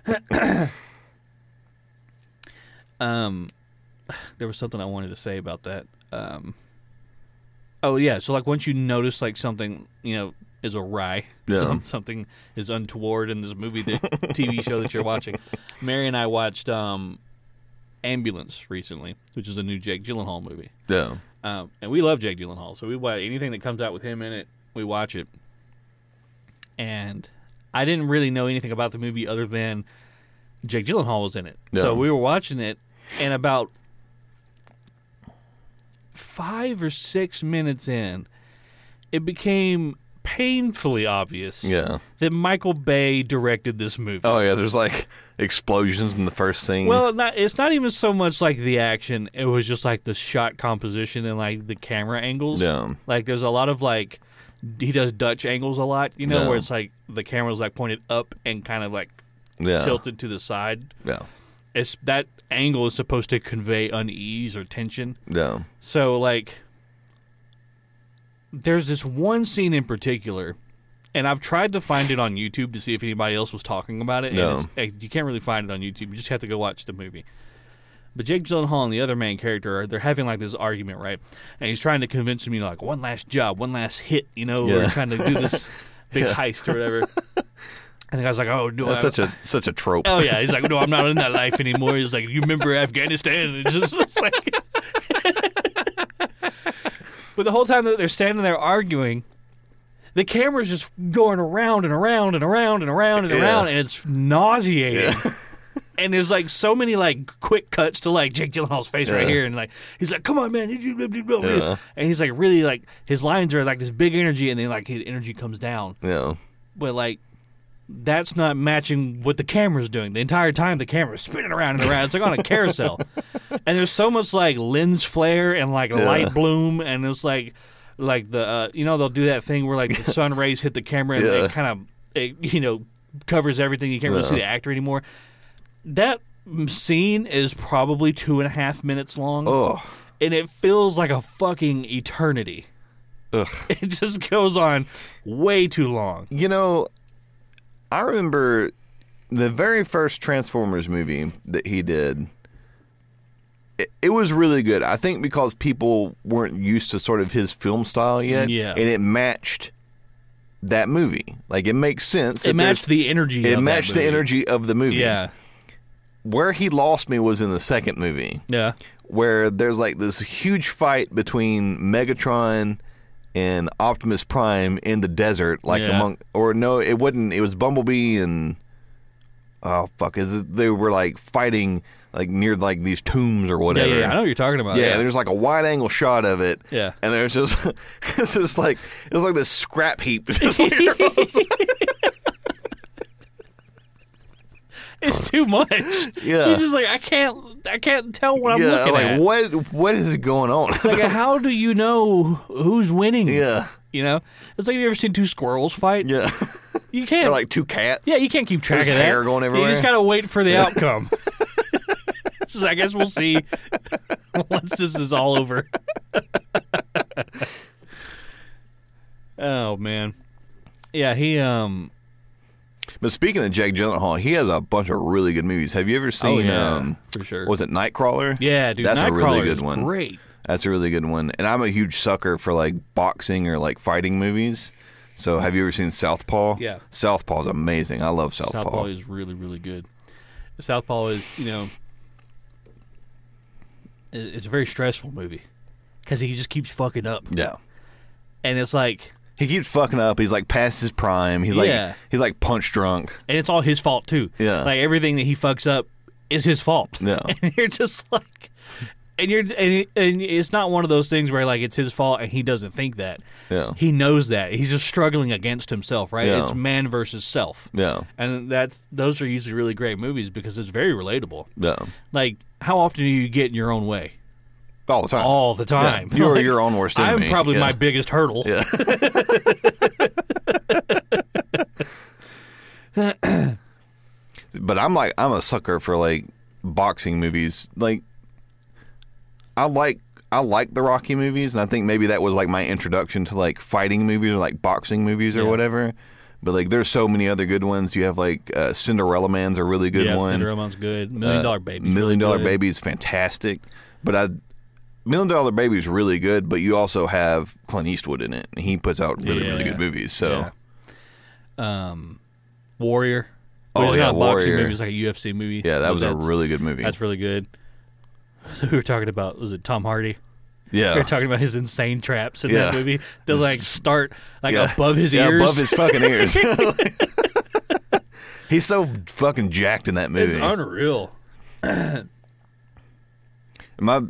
um, there was something I wanted to say about that. Um, oh yeah, so like once you notice like something, you know, is awry, Yeah. some- something is untoward in this movie, the TV show that you're watching. Mary and I watched um, Ambulance recently, which is a new Jake Gyllenhaal movie. Yeah. Um, and we love Jake Gyllenhaal, so we watch anything that comes out with him in it, we watch it. And I didn't really know anything about the movie other than Jake Gyllenhaal was in it. Yeah. So we were watching it, and about five or six minutes in, it became painfully obvious Yeah. that Michael Bay directed this movie. Oh yeah. There's like explosions in the first scene. Well, not, it's not even so much like the action. It was just like the shot composition and like the camera angles. Yeah. Like there's a lot of like he does Dutch angles a lot, you know, Yeah. where it's like the camera's like pointed up and kind of like Yeah. tilted to the side. Yeah. It's that angle is supposed to convey unease or tension. Yeah. So like there's this one scene in particular and I've tried to find it on YouTube to see if anybody else was talking about it. No. And it's, eh, you can't really find it on YouTube. You just have to go watch the movie. But Jake Gyllenhaal and the other main character, are- they're having like this argument, right? And he's trying to convince him, you know, like one last job, one last hit, you know, Yeah. or trying to do this big heist or whatever. And the guy's like, "Oh, no, That's I- such a such a trope. Oh yeah, he's like, no, I'm not in that life anymore. He's like, you remember Afghanistan? And It's just it's like, but the whole time that they're standing there arguing, the camera's just going around and around and around and around and Yeah. around, and it's nauseating. and there's like so many like quick cuts to like Jake Gyllenhaal's face right here, and like he's like, "Come on, man!" Yeah. And he's like really like his lines are like this big energy, and then like his energy comes down Yeah. but like that's not matching what the camera's doing. The entire time the camera's spinning around and around. It's like on a carousel. and there's so much like lens flare and like light bloom and it's like like the uh, you know they'll do that thing where like the sun rays hit the camera and Yeah. it kind of it, you know covers everything. You can't really see the actor anymore. That scene is probably two and a half minutes long Oh. and it feels like a fucking eternity. Ugh. It just goes on way too long. You know, I remember the very first Transformers movie that he did. It, it was really good. I think because people weren't used to sort of his film style yet, Yeah. and it matched that movie. Like it makes sense. It matched the energy. It matched the movie. energy of the movie. Yeah, Where he lost me was in the second movie. yeah, where there's like this huge fight between Megatron and Optimus Prime in the desert, like Yeah. among or no, it wasn't. It was Bumblebee and oh fuck, is it, they were like fighting like near like these tombs or whatever. yeah. I know what you're talking about. Yeah, Yeah, there's like a wide angle shot of it. Yeah. and there's just it's just like it's like this scrap heap. Just like- it's too much. Yeah. he's just like I can't, I can't tell what I'm yeah, looking like at. what what is going on? Like, how do you know who's winning? yeah, you know, it's like have you ever seen two squirrels fight? yeah, you can't. or like two cats. yeah, you can't keep track There's of that. hair going everywhere. You just gotta wait for the outcome. So I guess we'll see once this is all over. oh man, yeah, he um. But speaking of Jake Gyllenhaal, he has a bunch of really good movies. Have you ever seen? Oh yeah, um, for sure. was it Nightcrawler? Yeah, dude, that's a really good one. Great. That's a really good one. And I'm a huge sucker for like boxing or like fighting movies. So have you ever seen Southpaw? Yeah. Southpaw is amazing. I love Southpaw. Southpaw is really, really good. Southpaw is, you know, it's a very stressful movie because he just keeps fucking up, yeah. and it's like, He keeps fucking up. He's like past his prime. He's like Yeah. he's like punch drunk. and it's all his fault too. Yeah. like everything that he fucks up is his fault. Yeah. and you're just like, and you're, and, and it's not one of those things where like it's his fault and he doesn't think that. Yeah. He knows that he's just struggling against himself, right? Yeah. It's man versus self. Yeah. And that's those are usually really great movies because it's very relatable. Yeah. Like, how often do you get in your own way? All the time. All the time. Yeah. You're Like, your own worst enemy. I'm probably yeah. my biggest hurdle. Yeah. but I'm like I'm a sucker for like boxing movies. Like I like I like the Rocky movies and I think maybe that was like my introduction to like fighting movies or like boxing movies or Yeah. whatever. But like there's so many other good ones. You have like uh, Cinderella Man's a really good yeah, one. Cinderella Man's good. Million Uh, Dollar Baby. Million Dollar Baby is fantastic. But I Million Dollar Baby is really good, but you also have Clint Eastwood in it, and he puts out really, really good movies. So Yeah. Um, Warrior. Oh, Which is yeah, not a boxing Warrior. movie. It's like a UFC movie. yeah, that was a really good movie. That's really good. So we were talking about was it Tom Hardy? Yeah, we yeah, were talking about his insane traps in Yeah. that movie. They like start like yeah. above his yeah, ears. above his fucking ears. He's so fucking jacked in that movie. it's unreal. my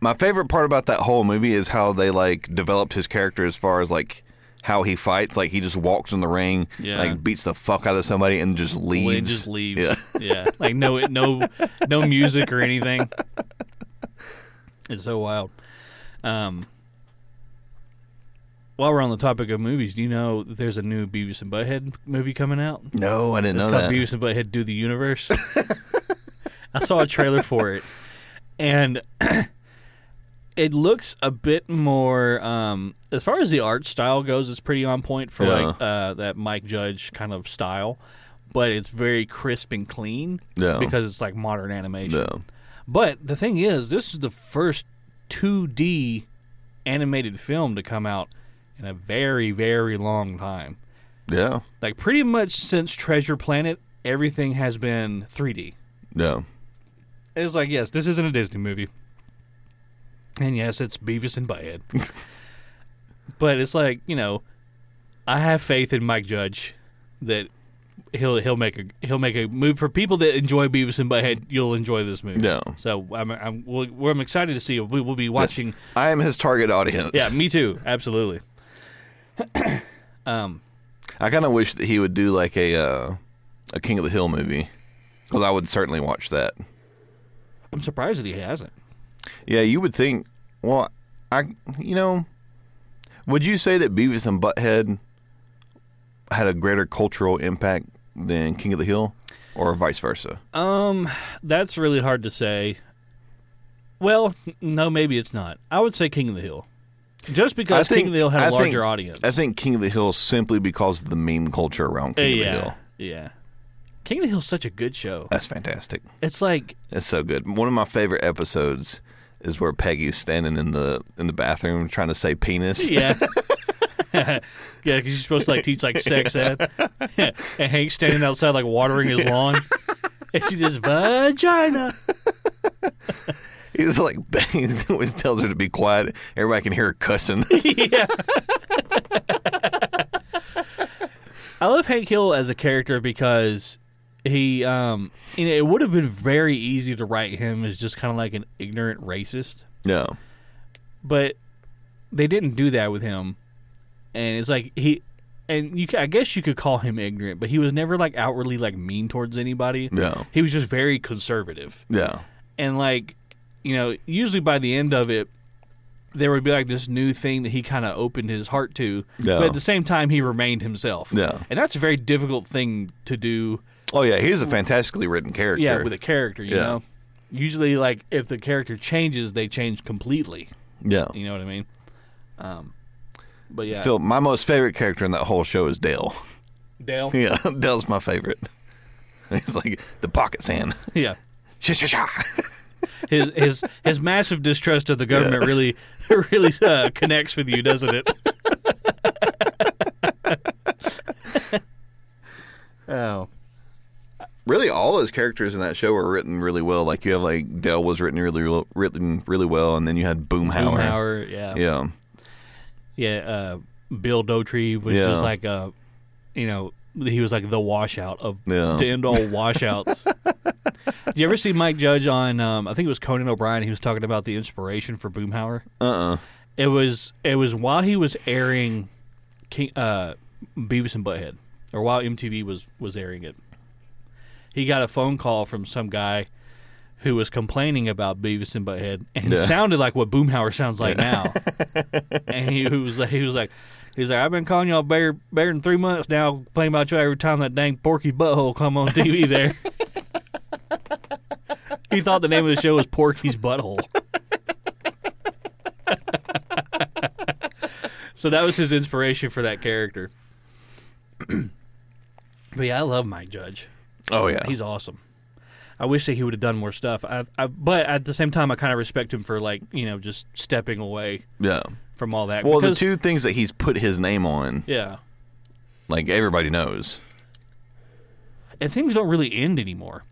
my favorite part about that whole movie is how they like developed his character as far as like how he fights. Like he just walks in the ring, Yeah. like beats the fuck out of somebody, and just leaves. Well, just leaves. Yeah. Yeah. Like no no no music or anything. It's so wild. Um while we're on the topic of movies, do you know there's a new Beavis and Butthead movie coming out? No, I didn't It's know called that. Beavis and Butthead Do the Universe. I saw a trailer for it, and it looks a bit more. Um, as far as the art style goes, it's pretty on point for Yeah. like uh, that Mike Judge kind of style, but it's very crisp and clean Yeah. because it's like modern animation. No. But the thing is, this is the first 2D animated film to come out in a very, very long time. Yeah. Like pretty much since Treasure Planet, everything has been 3D. No. It's like, yes, this isn't a Disney movie. And yes, it's Beavis and Butthead. but it's like, you know, I have faith in Mike Judge that he'll he'll make a he'll make a move for people that enjoy Beavis and Butthead. You'll enjoy this movie. No. So I'm I'm we'll, we're, I'm excited to see. We will be watching. I am his target audience. Yeah, me too. Absolutely. um, I kind of wish that he would do like a uh, a King of the Hill movie, because I would certainly watch that. I'm surprised that he hasn't. Yeah, you would think. Well, I you know, would you say that Beavis and Butthead had a greater cultural impact than King of the Hill, or vice versa? Um, that's really hard to say. Well, no, maybe it's not. I would say King of the Hill, just because King of the Hill had a larger think- audience. I think King of the Hill simply because of the meme culture around King of the Hill. yeah. King of the Hill's such a good show. That's fantastic. It's like It's so good. One of my favorite episodes is where Peggy's standing in the in the bathroom trying to say penis. yeah. yeah, because you're supposed to like teach like sex ed, and Hank's standing outside like watering his lawn, and she just vagina. He's like he always tells her to be quiet. Everybody can hear her cussing. yeah. I love Hank Hill as a character because he, um, you know, it would have been very easy to write him as just kind of like an ignorant racist, no. but they didn't do that with him, and it's like he, and you, I guess you could call him ignorant, but he was never like outwardly like mean towards anybody. No. He was just very conservative Yeah. and like you know usually by the end of it there would be like this new thing that he kind of opened his heart to Yeah. but at the same time he remained himself Yeah. and that's a very difficult thing to do Oh yeah, he's a fantastically written character. yeah with a character you Yeah. know usually like if the character changes they change completely yeah. you know what i mean um but yeah Still, my most favorite character in that whole show is Dale. dale Yeah, Dale's my favorite. He's like the pocket sand. yeah Sha sha sha. his his his massive distrust of the government really really uh, connects with you doesn't it oh Really, all those characters in that show were written really well. Like you have like Dale was written really well- written really well, and then you had Boomhauer. Boomhauer, yeah. Yeah. Yeah, uh, Bill Dauterive was Yeah. just like a, you know, he was like the washout of Yeah. to end all washouts. Did you ever see Mike Judge on? Um, I think it was Conan O'Brien. He was talking about the inspiration for Boomhauer. Uh uh It was it was while he was airing King, uh, Beavis and Butthead, or while MTV was was airing it. He got a phone call from some guy who was complaining about Beavis and Butthead, and it sounded like what Boomhauer sounds like now. and he was like, he was like, he's like, I've been calling y'all bear bear than three months now, complaining about you every time that dang Porky Butthole come on TV there. he thought the name of the show was Porky's Butthole. so that was his inspiration for that character. but yeah, I love Mike Judge. Oh yeah. He's awesome. I wish that he would have done more stuff. I, I, but at the same time, I kind of respect him for like you know just stepping away yeah. from all that. Well, because- the two things that he's put his name on, yeah, like everybody knows. and things don't really end anymore.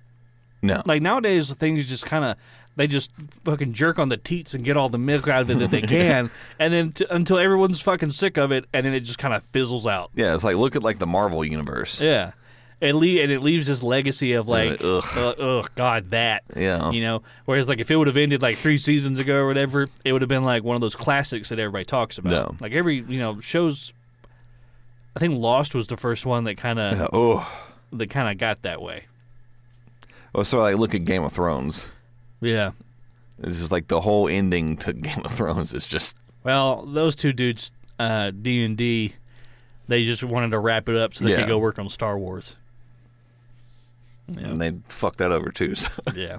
No. Like nowadays, things just kind of they just fucking jerk on the teats and get all the milk out of it that they can, and then t- until everyone's fucking sick of it, and then it just kind of fizzles out. yeah, it's like look at like the Marvel universe. Yeah, it le- and it leaves this legacy of like, ugh. uh, ugh, God, that. Yeah. You know, whereas like if it would have ended like three seasons ago or whatever, it would have been like one of those classics that everybody talks about. No. Like every you know shows. I think Lost was the first one that kind of Yeah, Oh. that kind of got that way. Well, so like look at Game of Thrones. Yeah. It's just like the whole ending to Game of Thrones is just Well, those two dudes, uh, D and D. They just wanted to wrap it up so they Yeah. could go work on Star Wars. And they fucked that over too. So. Yeah.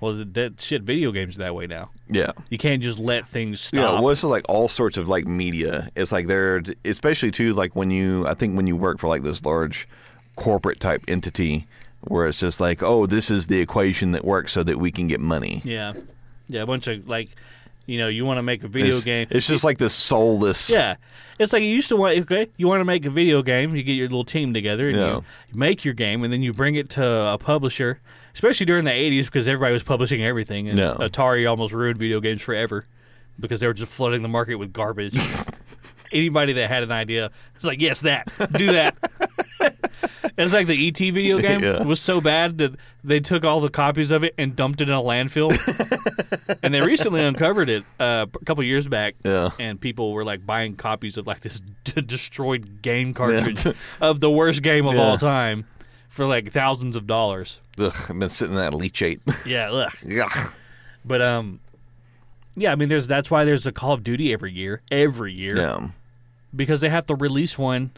Well, that shit, video games are that way now. yeah. You can't just let things stop. Yeah, well, it's like all sorts of like media. It's like they're especially too like when you I think when you work for like this large corporate type entity where it's just like oh this is the equation that works so that we can get money. yeah, yeah, a bunch of like, you know, you want to make a video it's, game. It's just like this soulless. Yeah, it's like you used to want. Okay, you want to make a video game, you get your little team together and Yeah. you make your game, and then you bring it to a publisher. Especially during the '80s, because everybody was publishing everything, and. Atari almost ruined video games forever because they were just flooding the market with garbage. Anybody that had an idea was like, "Yes, that, do that." it's like the ET video game Yeah. was so bad that they took all the copies of it and dumped it in a landfill. and they recently uncovered it uh, a couple years back Yeah. and people were like buying copies of like this d- destroyed game cartridge of the worst game of Yeah. all time for like thousands of dollars. Ugh, I've been sitting in that leachate. Yeah, ugh. yeah. but um, yeah, I mean, there's that's why there's a Call of Duty every year, every year, Yeah. because they have to release one.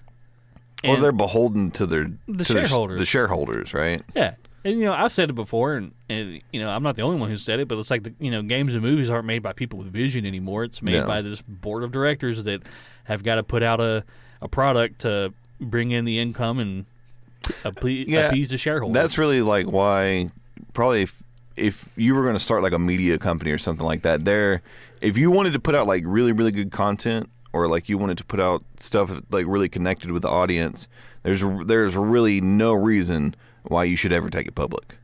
Well, they're beholden to their The to their- shareholders. the shareholders, right? Yeah. And you know, I've said it before, and, and you know, I'm not the only one who said it, but it's like the, you know, games and movies aren't made by people with vision anymore. It's made Yeah. by this board of directors that have got to put out a, a product to bring in the income and appe- Yeah, appease the shareholders. That's really like why probably if, if you were going to start like a media company or something like that, there, if you wanted to put out like really really good content or like you wanted to put out stuff like really connected with the audience, there's there's really no reason why you should ever take it public.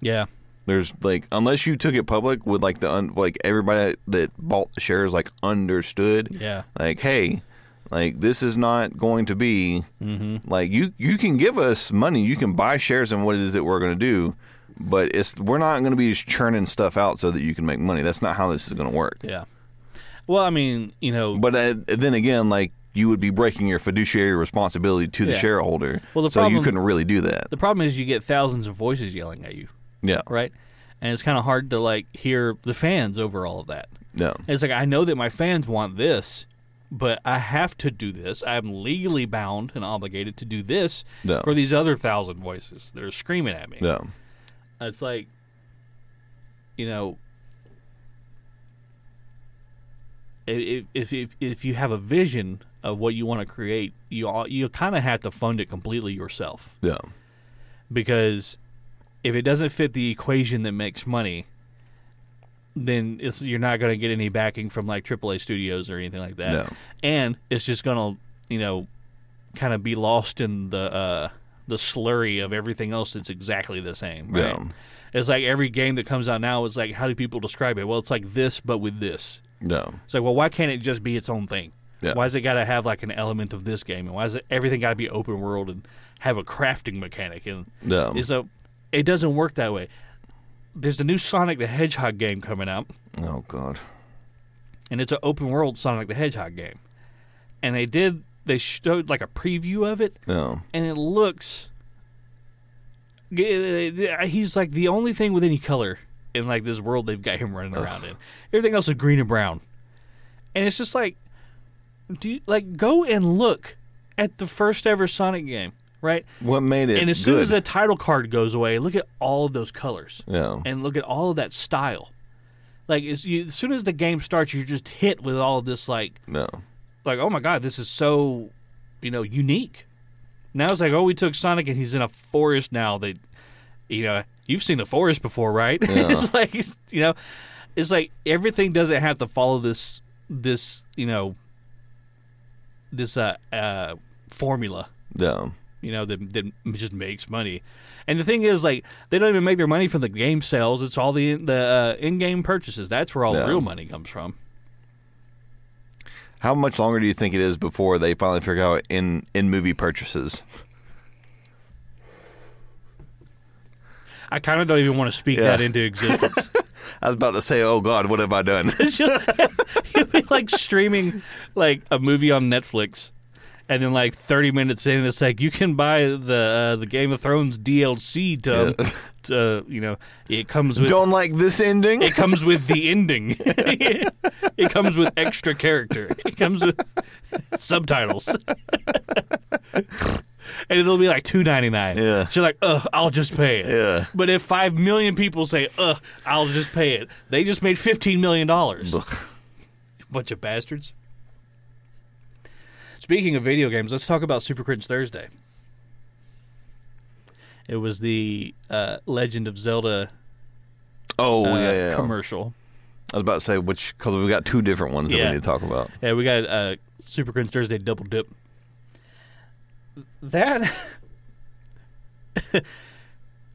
yeah, There's like unless you took it public with like the un, like everybody that bought the shares like understood yeah, like hey like this is not going to be mm-hmm. like you you can give us money you can buy shares in what it is that we're going to do but it's we're not going to be just churning stuff out so that you can make money that's not how this is going to work yeah. Well, I mean, you know, but uh, then again like you would be breaking your fiduciary responsibility to the Yeah. shareholder Well, the so you problem- couldn't really do that the problem is you get thousands of voices yelling at you, yeah right? And it's kind of hard to like hear the fans over all of that. no It's like I know that my fans want this, but I have to do this. I'm legally bound and obligated to do this No. for these other thousand voices that are screaming at me. no It's like, you know, if if if, if you have a vision of what you want to create, you all, you kind of have to fund it completely yourself no because if it doesn't fit the equation that makes money, then it's, you're not going to get any backing from like AAA studios or anything like that. No. And it's just going to, you know, kind of be lost in the uh, the slurry of everything else that's exactly the same. Right? Yeah. It's like every game that comes out now is like, how do people describe it? Well, it's like this, but with this. No It's like, well, why can't it just be its own thing? Yeah. Why does it got to have like an element of this game? And why is it everything got to be open world and have a crafting mechanic? And no is a it doesn't work that way. There's a new Sonic the Hedgehog game coming out, oh god and it's an open world Sonic the Hedgehog game. And they did they showed like a preview of it, no and it looks. He's like the only thing with any color in like this world they've got him running around in. Everything else is green and brown, and it's just like, do you, like go and look at the first ever Sonic game, right? what made it and as soon good? as the title card goes away, look at all of those colors yeah and look at all of that style. Like as, you, as soon as the game starts, you're just hit with all of this like no like oh my god, this is so you know unique. Now it's like oh we took Sonic and he's in a forest now. They, you know you've seen the forest before, right? Yeah. it's like you know it's like everything doesn't have to follow this this you know this uh, uh formula no you know, that, that just makes money. And the thing is, like, they don't even make their money from the game sales. It's all the the uh, in-game purchases. That's where all Yeah. the real money comes from. How much longer do you think it is before they finally figure out in in movie purchases? I kind of don't even want to speak Yeah. that into existence. I was about to say, "Oh God, what have I done?" You'll be like streaming like a movie on Netflix, And then like 30 minutes in, it's like you can buy the uh, the Game of Thrones DLC to, Yeah. to you know it comes with Don't like this ending. it comes with the ending. it comes with extra character. It comes with subtitles. And it'll be like two ninety nine. Yeah. So you're like, ugh, I'll just pay it. Yeah. But if five million people say, ugh, I'll just pay it, they just made fifteen million dollars. Bunch of bastards. Speaking of video games, let's talk about Super Cringe Thursday. It was the uh, Legend of Zelda oh uh, yeah, yeah. commercial. I was about to say which because we got two different ones that Yeah. we need to talk about. Yeah, we got uh, Super Cringe Thursday double dip. That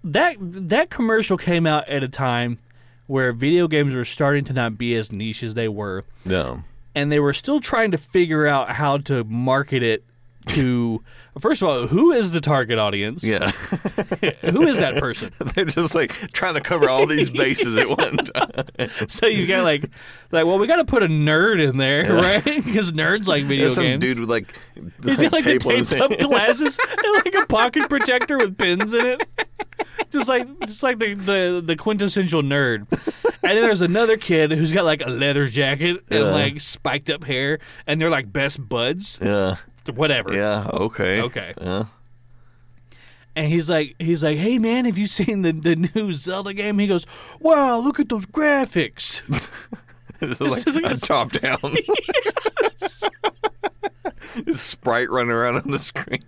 that that commercial came out at a time where video games were starting to not be as niche as they were, Yeah. and they were still trying to figure out how to market it to. First of all, who is the target audience? Yeah. Who is that person? They're just like trying to cover all these bases at one time. so you got like, like, well, we got to put a nerd in there, right? Because nerds like video There's some games. dude with like, Is he like the tape on taped up glasses and like a pocket protector with pins in it? Just like just like the, the, the quintessential nerd. And then there's another kid who's got like a leather jacket and Yeah. like spiked up hair and they're like best buds. Yeah. Whatever. Yeah. Okay. Okay. Yeah. And he's like he's like, Hey man, have you seen the, the new Zelda game? He goes, Wow, look at those graphics. This is like a top down. Sprite running around on the screen.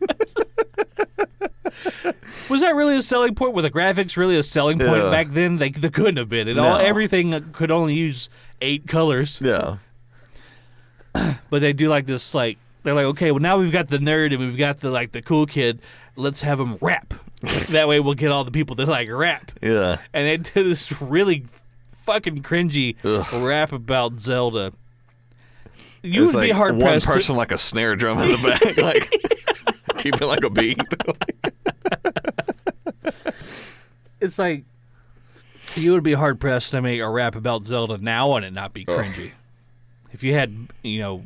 Was that really a selling point? Were the graphics really a selling point Yeah. back then? They, they couldn't have been. It all everything could only use eight colors. Yeah. but they do like this like they're like okay well now we've got the nerd and we've got the like the cool kid let's have him rap that way we'll get all the people that like rap Yeah. and they did this really fucking cringy Ugh. rap about zelda you it's would like be hard one pressed person like a snare drum in the back, like keeping like a beat. it's like you would be hard pressed to make a rap about zelda now and it not be cringy if you had you know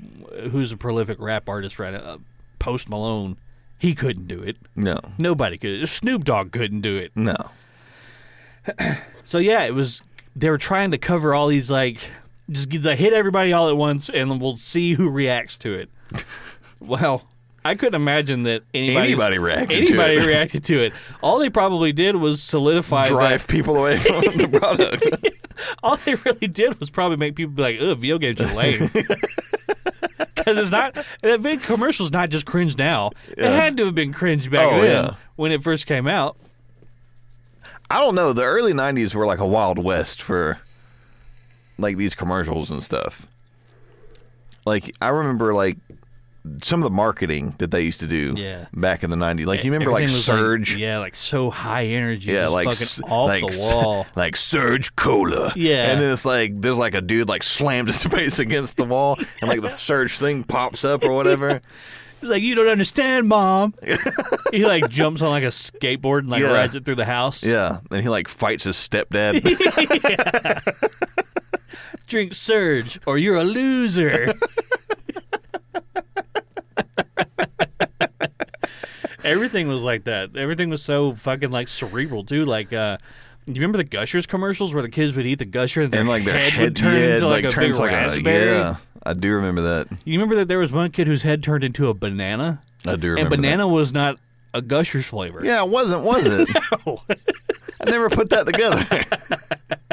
who's a prolific rap artist right uh, post malone he couldn't do it no. nobody could snoop dogg couldn't do it No. So yeah, it was. They were trying to cover all these like, just get- they hit everybody all at once, and we'll see who reacts to it. well, I couldn't imagine that anybody Anybody reacted to it. reacted to it. All they probably did was solidify Drive that. people away from the product. All they really did was probably make people be like, "Ugh, video games are lame." Because it's not that big commercial's not just cringe now. It had to have been cringe back Oh, then yeah. when it first came out. I don't know. The early '90s were like a wild west for like these commercials and stuff. Like I remember like some of the marketing that they used to do Yeah. back in the '90s. Like you remember like Everything Surge. yeah, like so high energy, Yeah, just like fucking off like the wall. like Surge Cola. Yeah. and then it's like there's like a dude like slammed his face against the wall, and like the Surge thing pops up or whatever. He's like, you don't understand, mom. he like jumps on like a skateboard and like Yeah. rides it through the house. Yeah, and he like fights his stepdad. Drink Surge or you're a loser. Everything was like that. Everything was so fucking like cerebral too. Like, uh, you remember the Gushers commercials where the kids would eat the Gusher and their, and like their head, head, would turn yeah, into like, a turns big like raspberry? A, yeah, I do remember that. You remember that there was one kid whose head turned into a banana, I do remember. and that. banana was not a Gushers flavor. Yeah, it wasn't, was it? no. I never put that together.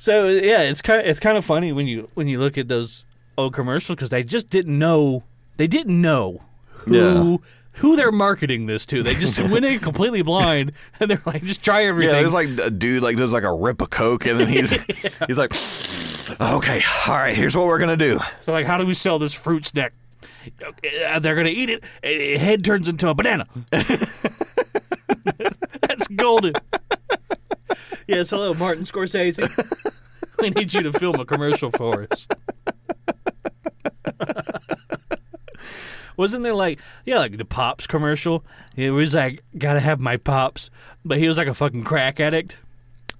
So yeah, it's kind of, it's kind of funny when you when you look at those old commercials because they just didn't know they didn't know who Yeah. who they're marketing this to. They just went in completely blind and they're like, just try everything. yeah, there's like a dude like does like a rip of coke, and then he's he's like, okay, all right, here's what we're gonna do. so like, how do we sell this fruit snack? Uh, they're gonna eat it. uh, Head turns into a banana. That's golden. Yes, hello, Martin Scorsese. we need you to film a commercial for us. Wasn't there like yeah, like the pops commercial? It was like gotta have my pops, but he was like a fucking crack addict.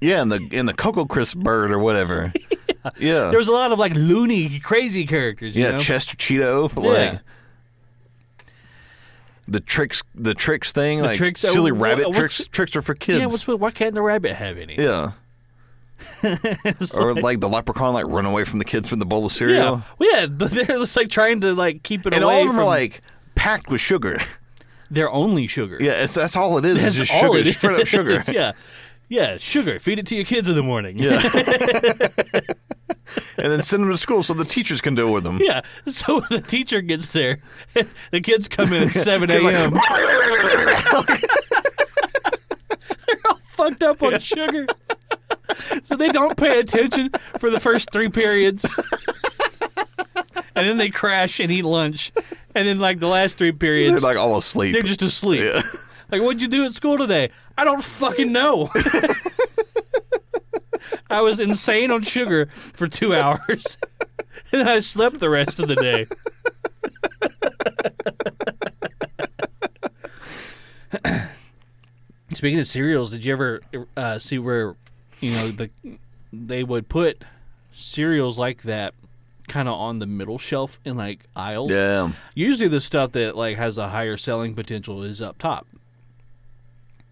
Yeah, and the and the Cocoa Crisp bird or whatever. Yeah, There was a lot of like loony, crazy characters. You yeah, know? Chester Cheeto. Yeah. Like, the Trix, the Trix thing, like Trix- silly uh, rabbit Trix. Trix are for kids. Yeah, what's with, why can't the rabbit have any? Yeah. Or like- like the leprechaun, like run away from the kids from the bowl of cereal. yeah, well, yeah, but they're just like trying to like keep it And away all of them from are like packed with sugar. They're only sugar. Yeah, it's, that's all it is. That's It's just all sugar, straight up sugar. Yeah, yeah, sugar. Feed it to your kids in the morning. Yeah. and then send them to school so the teachers can deal with them. Yeah. So when the teacher gets there, the kids come in at 7 It's like- a.m. They're all fucked up on sugar. So they don't pay attention for the first three periods. And then they crash and eat lunch. And then, like, the last three periods, They're like all asleep. they're just asleep. Yeah. Like, what'd you do at school today? I don't fucking know. I was insane on sugar for two hours. And I slept the rest of the day. Speaking of cereals, did you ever uh, see where, you know, the they would put cereals like that kind of on the middle shelf in like aisles? yeah. Usually the stuff that like has a higher selling potential is up top.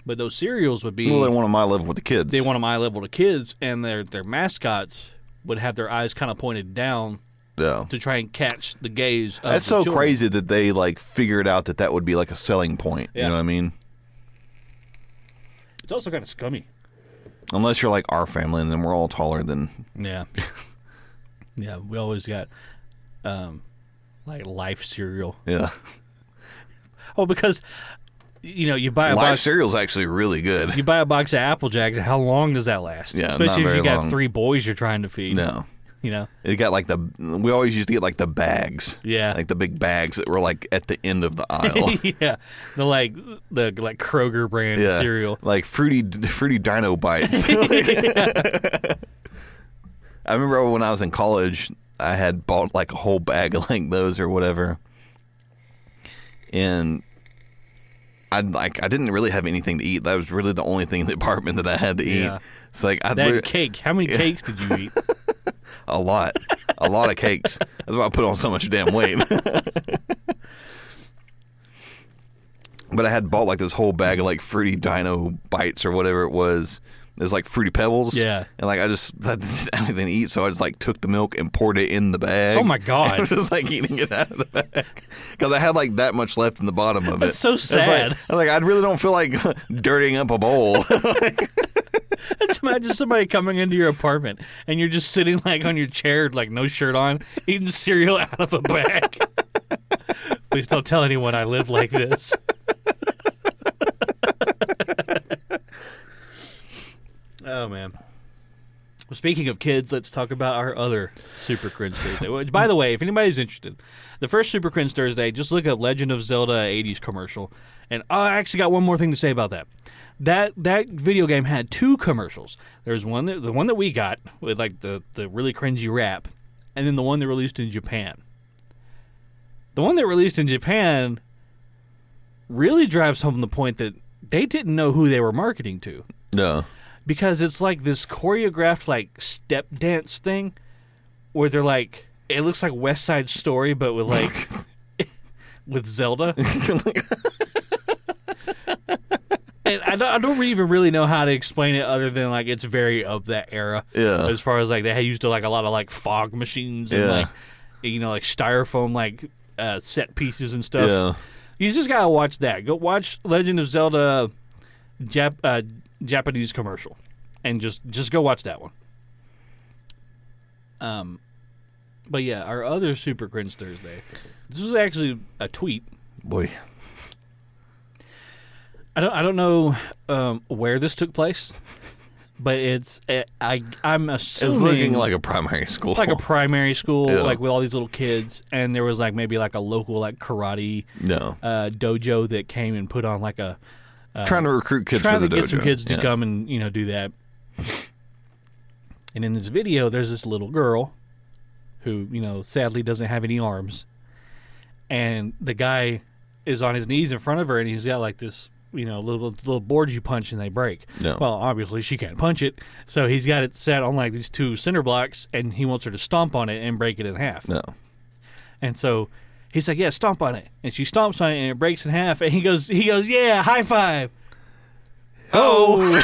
But those cereals would be Well, they want them eye level with the kids. they want them eye level to kids, and their their mascots would have their eyes kind of pointed down yeah. to try and catch the gaze. Of That's the so children. crazy that they like figured out that that would be like a selling point. Yeah. You know what I mean? It's also kind of scummy. Unless you're like our family, and then we're all taller than. Yeah, yeah. We always got um, like life cereal. Yeah. Oh, because you know you buy a Live box. cereal's actually really good. You buy a box of Apple Jacks. How long does that last? Yeah, especially if you got long. three boys you're trying to feed. No. You know. It got like the. We always used to get like the bags. Yeah. Like the big bags that were like at the end of the aisle. yeah, the like the like Kroger brand yeah. cereal. Like fruity, fruity Dino bites. I remember when I was in college, I had bought like a whole bag of like those or whatever, and I like I didn't really have anything to eat. That was really the only thing in the apartment that I had to Yeah. eat. It's like I That cake. How many cakes did you eat? a lot, a lot of cakes. That's why I put on so much damn weight. but I had bought like this whole bag of like fruity Dino bites or whatever it was. It was like fruity pebbles. Yeah. and like I just I didn't have anything to eat, so I just like took the milk and poured it in the bag. Oh, my God. I was just like eating it out of the bag because I had like that much left in the bottom of it. That's so It's like- sad. I was like, I really don't feel like dirtying up a bowl. Let's imagine somebody coming into your apartment and you're just sitting like on your chair, like no shirt on, eating cereal out of a bag. Please don't tell anyone I live like this. oh man. Well, speaking of kids, let's talk about our other Super Cringe Thursday. Which, by the way, if anybody's interested, the first Super Cringe Thursday, just look up Legend of Zelda '80s commercial. And I actually got one more thing to say about that. That that video game had two commercials. There's one that, the one that we got with like the the really cringy rap, and then the one that released in Japan. The one that released in Japan really drives home the point that they didn't know who they were marketing to no. because it's like this choreographed like step dance thing where they're like it looks like West Side Story but with like with Zelda. and I don't, I don't even really know how to explain it other than like it's very of that era. Yeah. As far as like they used to like a lot of like fog machines and Yeah. like you know like styrofoam like uh, set pieces and stuff. Yeah. You just gotta watch that. Go watch Legend of Zelda Jap- uh, Japanese commercial, and just just go watch that one. Um, but yeah, our other Super Cringe Thursday. This was actually a tweet. Boy. I don't I don't know um, where this took place, but it's uh, I I'm assuming It's looking like a primary school. like a primary school, Yeah. like with all these little kids, and there was like maybe like a local like karate no. uh, dojo that came and put on like a trying to recruit kids trying for to the get some kids to Yeah. come and you know do that. And in this video, there's this little girl who you know sadly doesn't have any arms, and the guy is on his knees in front of her, and he's got like this you know little little board you punch and they break. No. Well, obviously she can't punch it, so he's got it set on like these two cinder blocks, and he wants her to stomp on it and break it in half. No. And so He's like, yeah, stomp on it, and she stomps on it, and it breaks in half. And he goes, he goes, yeah, high five. Oh,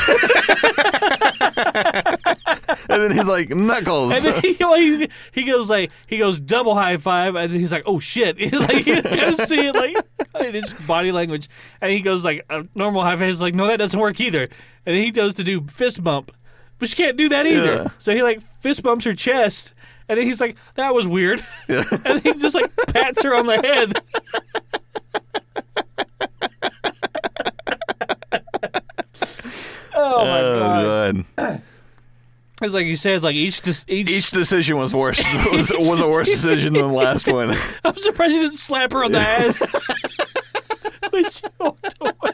and then he's like Knuckles. and then he, he, he goes like he goes double high five, and then he's like, oh shit, like you of see it like in his body language, and he goes like a normal high five. He's like, no, that doesn't work either, and then he goes to do fist bump, but she can't do that either. Yeah. So he like fist bumps her chest, and then he's like, that was weird, and then he just like pats her on the head. oh my oh god! It's like you said, like each dis- each, Each decision was worse. Was, was a worse decision than the last one. I'm surprised you didn't slap her on the ass when she walked away.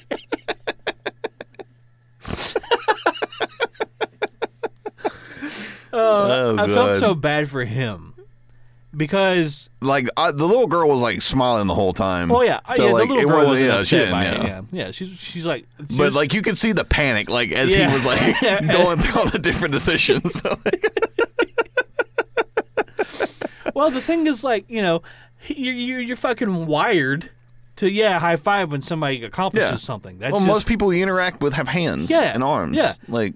Oh, I felt God. so bad for him because, Like the little girl was like smiling the whole time. oh yeah, So yeah, like the little it girl wasn't, wasn't yeah, she upset by yeah. it. Yeah, yeah, she's she's like, she But was- like you could see the panic, like as Yeah. he was like going through all the different decisions. well, the thing is, like, you know, you're you're, you're fucking wired to yeah, high five when somebody accomplishes Yeah. something. That's well, just, most people you interact with have hands Yeah, and arms. yeah. like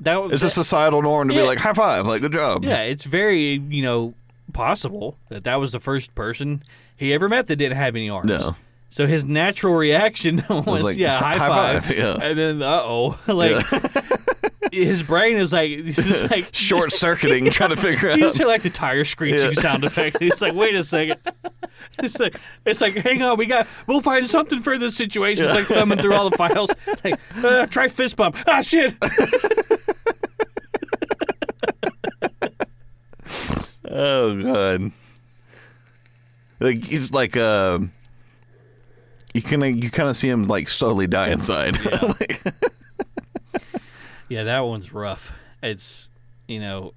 that, it's a societal norm to Yeah. be like high five, like good job. Yeah, it's very, you know, possible that that was the first person he ever met that didn't have any arms. No. So his natural reaction was, like, yeah, high, high five. five, yeah. And then, uh oh. Like, his brain is like, just like, Short circuiting, trying to figure out. He's like the tire screeching Yeah. sound effect. He's like, wait a second. It's like, it's like, hang on, we got, we'll find something for this situation. It's like thumbing through all the files. Like, uh, try fist bump. Ah, shit. Oh god. Like he's like uh you kind of you kind of see him like slowly die inside. Like, Yeah, that one's rough. It's you know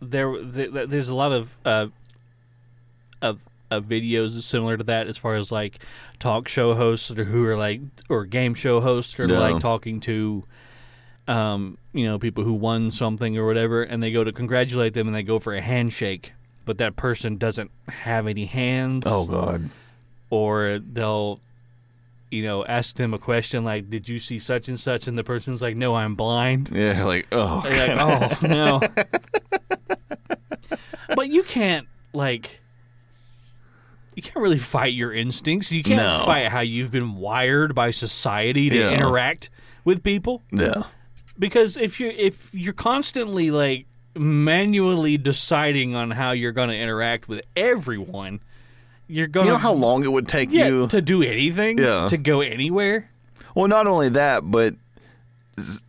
there, there there's a lot of uh of of videos similar to that as far as like talk show hosts or who are like or game show hosts or Yeah. like talking to um you know people who won something or whatever and they go to congratulate them and they go for a handshake but that person doesn't have any hands oh god. or they'll you know ask them a question like did you see such and such and the person's like no i'm blind Yeah, like oh. Like oh no but you can't like you can't really fight your instincts you can't No. fight how you've been wired by society to Yeah. interact with people Yeah. Because if you if you're constantly like manually deciding on how you're going to interact with everyone you're going You know how long it would take yeah, you to do anything, Yeah. to go anywhere. Well, not only that, but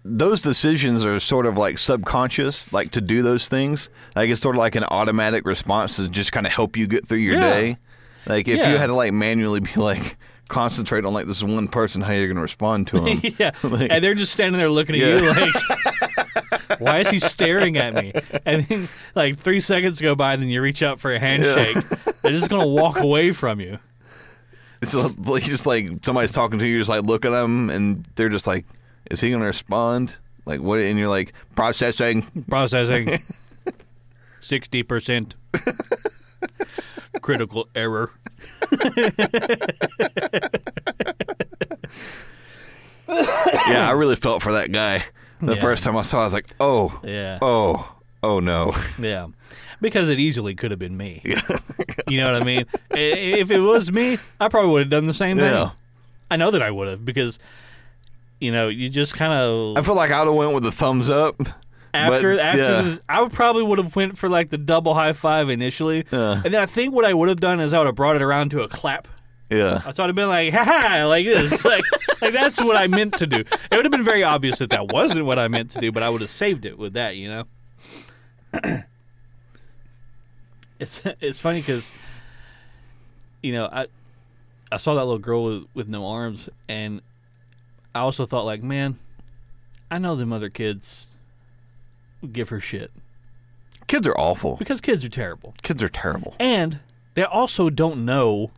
those decisions are sort of like subconscious, like to do those things. Like it's sort of like an automatic response to just kind of help you get through your Yeah. day. Like if Yeah. you had to like manually be like concentrate on like this one person, how you're going to respond to them. yeah, and they're just standing there looking at Yeah. you like, "Why is he staring at me?" And then, like three seconds go by, and then you reach out for a handshake. They're just gonna walk away from you. It's like just like somebody's talking to you, you just like look at them, and they're just like, "Is he going to respond?" Like what? And you're like processing. Processing sixty percent. Critical error. yeah, I really felt for that guy. The Yeah. first time I saw, it, I was like, "Oh, Yeah. oh, oh no." Yeah, because it easily could have been me. you know what I mean? If it was me, I probably would have done the same thing. Yeah. I know that I would have because, you know, you just kind of I feel like I'd have went with the thumbs up. After but, after yeah. the, I would probably would have went for like the double high five initially, Yeah. and then I think what I would have done is I would have brought it around to a clap. Yeah. So I'd have been like, ha ha, like this. Like, like that's what I meant to do. It would have been very obvious that that wasn't what I meant to do, but I would have saved it with that, you know? it's it's funny because, you know, I I saw that little girl with, with no arms, and I also thought, like, man, I know them other kids give her shit Kids are awful. because kids are terrible. Kids are terrible. And they also don't know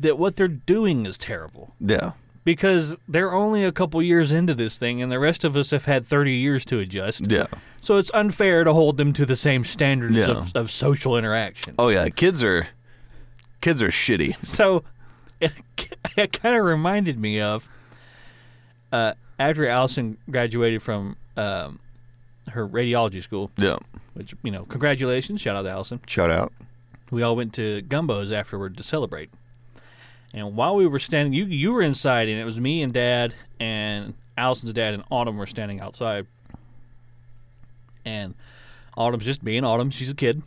that what they're doing is terrible. Yeah. because they're only a couple years into this thing, and the rest of us have had 30 years to adjust. Yeah. So it's unfair to hold them to the same standards Yeah. of, of social interaction. Oh yeah, kids are kids are shitty. So it, it kind of reminded me of uh, after Allison graduated from um, her radiology school, Yeah. which, you know, congratulations. Shout out to Allison. Shout out. we all went to Gumbo's afterward to celebrate. And while we were standing, you you were inside, and it was me and Dad and Allison's dad and Autumn were standing outside. And Autumn's just being Autumn; she's a kid.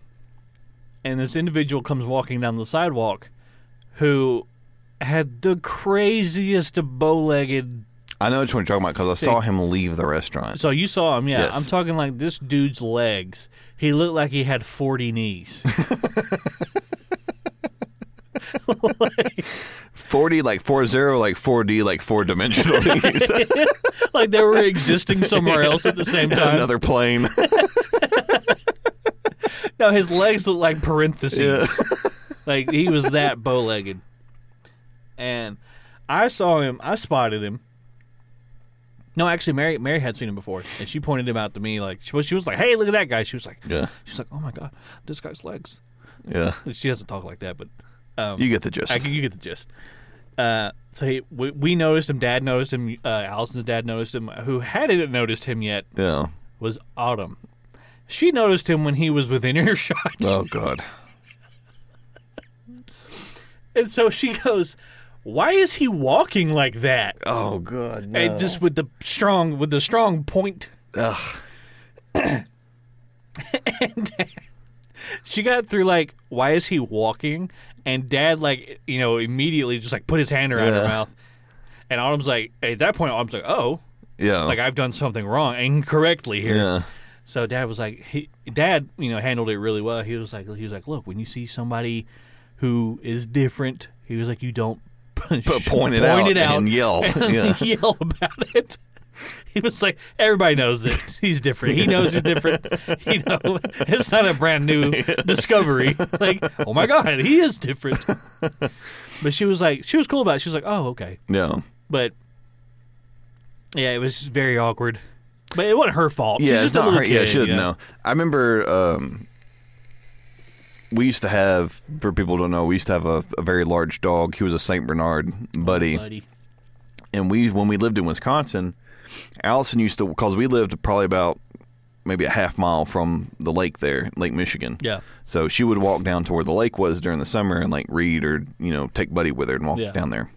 And this individual comes walking down the sidewalk, who had the craziest bow-legged. I know which one you're talking about because I saw him leave the restaurant. So you saw him, yeah. Yes. I'm talking like this dude's legs. He looked like he had 40 knees. Forty like four zero like four D like four dimensional knees. like they were existing somewhere else at the same time. Another plane. No, his legs look like parentheses. Yeah. like he was that bow legged. And I saw him. I spotted him. No, actually, Mary Mary had seen him before, and she pointed him out to me. Like she was, she was like, "Hey, look at that guy." She was like, Yeah. She's like, "Oh my god, this guy's legs." Yeah. She doesn't talk like that, but um, You get the gist. I, you get the gist. Uh, so he, we, we noticed him. Dad noticed him. Uh, Allison's dad noticed him. Who hadn't noticed him yet yeah. was Autumn. She noticed him when he was within earshot. Oh god. And so she goes, "Why is he walking like that?" Oh god. No. And just with the strong with the strong point. Ugh. and She got through like, "Why is he walking?" And Dad like, you know, immediately just like put his hand around her mouth. And Autumn's like, at that point, Autumn's like, "Oh, Yeah. like I've done something wrong and incorrectly here." Yeah. So Dad was like, he, Dad, you know, handled it really well. He was like, he was like, look, when you see somebody who is different, he was like, you don't But point it out and yell. Yeah. yell about it. He was like, everybody knows that he's different. He knows he's different. You know, it's not a brand new discovery. Like, oh my god, he is different. But she was like, she was cool about it. She was like, oh okay. Yeah. But yeah, it was very awkward. But it wasn't her fault. Yeah, She's it's just a not her. kid. yeah, she didn't you know. I remember um, we used to have, for people who don't know, we used to have a, a very large dog. He was a Saint Bernard buddy, oh, buddy. and we when we lived in Wisconsin, Allison used to because we lived probably about maybe a half mile from the lake there, Lake Michigan. Yeah. So she would walk down to where the lake was during the summer and like read or you know take Buddy with her and walk Yeah. down there.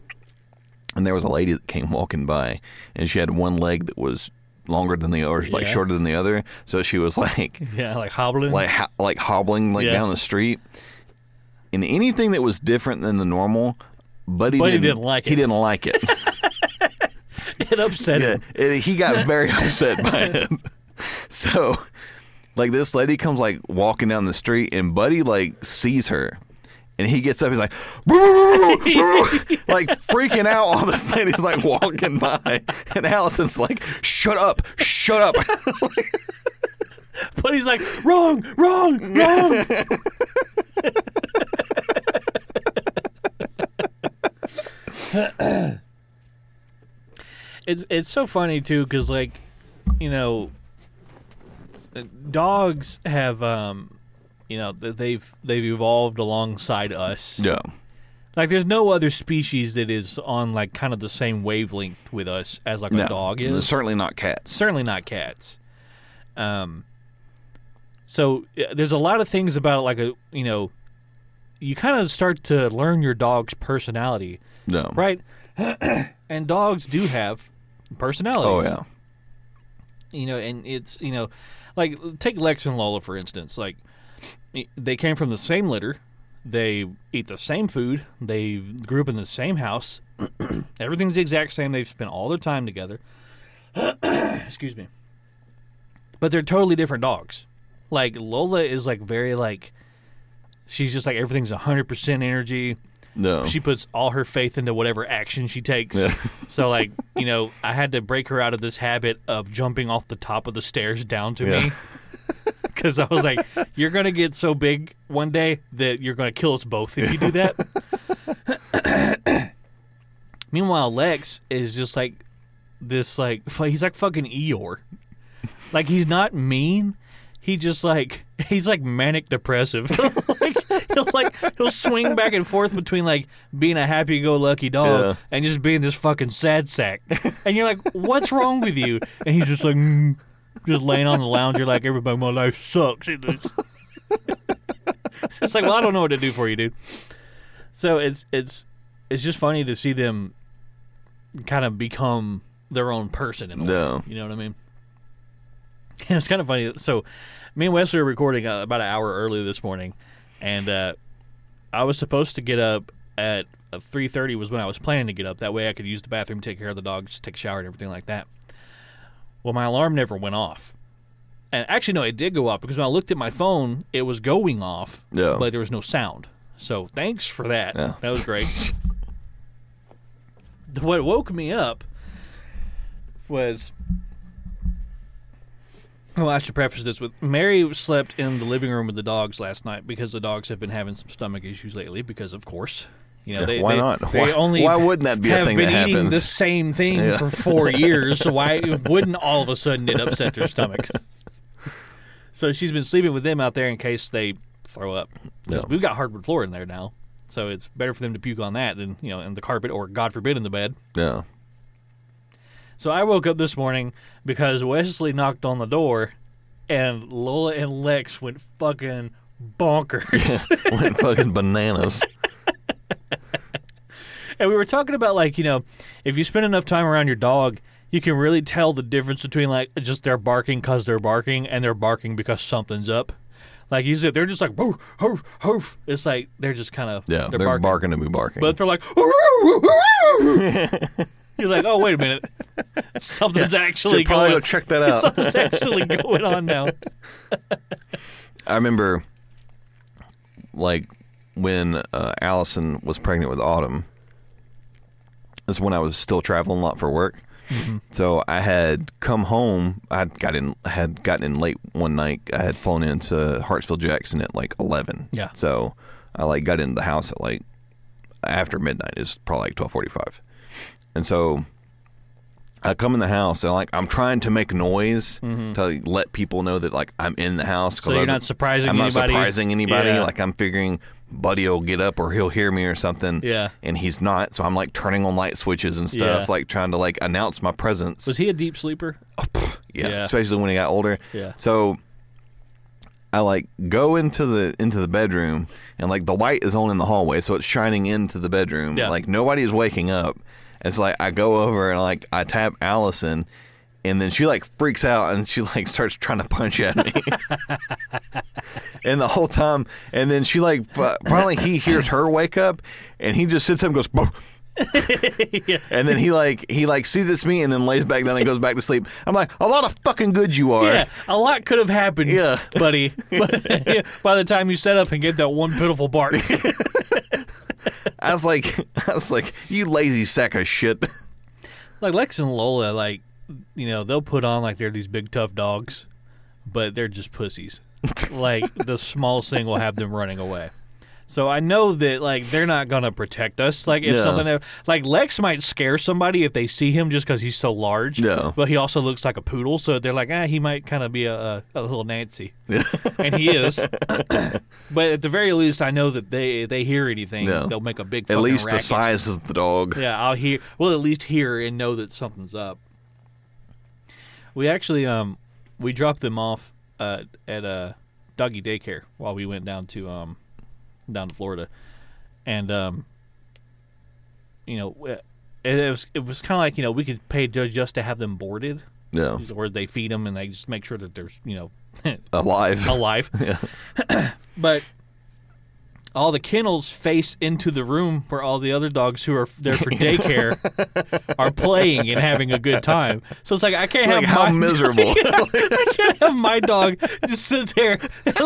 And there was a lady that came walking by, and she had one leg that was longer than the or like Yeah. shorter than the other. So she was like Yeah, like hobbling. like ho- like hobbling like Yeah. down the street. And anything that was different than the normal, Buddy, Buddy didn't, didn't like it. He didn't like it. it upset yeah, him. it- he got very upset by it. So, like this lady comes like walking down the street, and Buddy like sees her, and he gets up. He's like, like freaking out while this lady's like walking by, and Allison's like, "Shut up, shut up." But he's like, wrong, wrong, wrong. it's it's so funny too because like you know dogs have um you know th- they've they've evolved alongside us yeah, like there's no other species that is on like kind of the same wavelength with us as like a dog is certainly not cats. certainly not cats. Um, so there's a lot of things about like a you know, you kind of start to learn your dog's personality, No, right? and dogs do have personalities. Oh yeah, you know, and it's you know, like take Lex and Lola for instance. Like they came from the same litter, they eat the same food, they grew up in the same house. Everything's the exact same. They've spent all their time together. Excuse me. But they're totally different dogs. Like Lola is like very like she's just like everything's 100% energy no. she puts all her faith into whatever action she takes. so like, you know, I had to break her out of this habit of jumping off the top of the stairs down to Yeah. me. Cuz I was like, you're going to get so big one day that you're going to kill us both if you do that. Meanwhile, Lex is just like this, like he's like fucking Eeyore. Like he's not mean. He just like he's like manic depressive. like he'll like he'll swing back and forth between like being a happy go lucky dog Yeah. and just being this fucking sad sack. And you're like, what's wrong with you? And he's just like, mm, just laying on the lounge. You're like, everybody, my life sucks. It is. it's like, well, I don't know what to do for you, dude. So it's it's it's just funny to see them kind of become their own person in a way. No. You know what I mean? And it's kind of funny. So, me and Wesley were recording uh, about an hour early this morning, and uh, I was supposed to get up at uh, three thirty. Was when I was planning to get up. That way, I could use the bathroom, take care of the dog, just take a shower and everything like that. Well, my alarm never went off, and actually, no, it did go off because when I looked at my phone, it was going off, Yeah. but there was no sound. So, thanks for that. Yeah. That was great. what woke me up was well, I should preface this with Mary slept in the living room with the dogs last night because the dogs have been having some stomach issues lately. Because of course, you know Yeah, they why they, not? They Why- only why wouldn't that be a thing been that eating happens? the same thing Yeah. for four years. So why wouldn't all of a sudden it upset their stomachs? So she's been sleeping with them out there in case they throw up. Yeah. We've got hardwood floor in there now, so it's better for them to puke on that than you know in the carpet or God forbid in the bed. Yeah. So I woke up this morning because Wesley knocked on the door, and Lola and Lex went fucking bonkers. Went fucking bananas. and we were talking about like you know, if you spend enough time around your dog, you can really tell the difference between like just they're barking because they're barking and they're barking because something's up. Like you said, they're just like woof, woof, woof. It's like they're just kind of Yeah, they're, barking. barking to be barking. but they're like you're like, oh wait a minute, something's actually going. Should probably going. go check that out. Something's actually going on now. I remember, like, when uh, Allison was pregnant with Autumn. That's when I was still traveling a lot for work. Mm-hmm. So I had come home. I got in, had gotten in late one night. I had flown into Hartsfield Jackson at like eleven. Yeah. So I like got into the house at like after midnight. Is probably like twelve forty five. And so I come in the house and like I'm trying to make noise to like, let people know that like I'm in the house. Mm-hmm. So you're I- not surprising I'm not surprising anybody. Yeah. Like I'm figuring Buddy will get up or he'll hear me or something. Yeah. And he's not, so I'm like turning on light switches and stuff, Yeah. like trying to like announce my presence. Was he a deep sleeper? yeah, Yeah. Especially when he got older. Yeah. So I like go into the into the bedroom and like the light is on in the hallway, so it's shining into the bedroom. Yeah. Like nobody is waking up. So like I go over and like I tap Allison and then she like freaks out and she like starts trying to punch at me. and the whole time and then she like finally he hears her wake up and he just sits up and goes "Bah." and then he like he like sees it's me and then lays back down and goes back to sleep. I'm like, a lot of fucking good you are. Yeah, a lot could have happened, Yeah. buddy. But, yeah, by the time you set up and get that one pitiful bark, I was like, I was like, you lazy sack of shit. like Lex and Lola, like you know, they'll put on like they're these big tough dogs, but they're just pussies. like the smallest thing will have them running away. So I know that like they're not gonna protect us. Like if Yeah. something like Lex might scare somebody if they see him just because he's so large. Yeah. But he also looks like a poodle, so they're like, ah, he might kind of be a, a, a little Nancy, and he is. but at the very least, I know that they they hear anything, Yeah. they'll make a big. At least racket. the size of the dog. Yeah, I'll hear. We'll at least hear and know that something's up. We actually um we dropped them off uh, at a doggy daycare while we went down to um down to Florida, and um you know it, it was it was kind of like you know we could pay just to have them boarded, Yeah. where they feed them and they just make sure that there's you know Alive. alive. yeah. but all the kennels face into the room where all the other dogs who are there for daycare are playing and having a good time. So it's like I can't Like have how my miserable. I can't have my dog just sit there and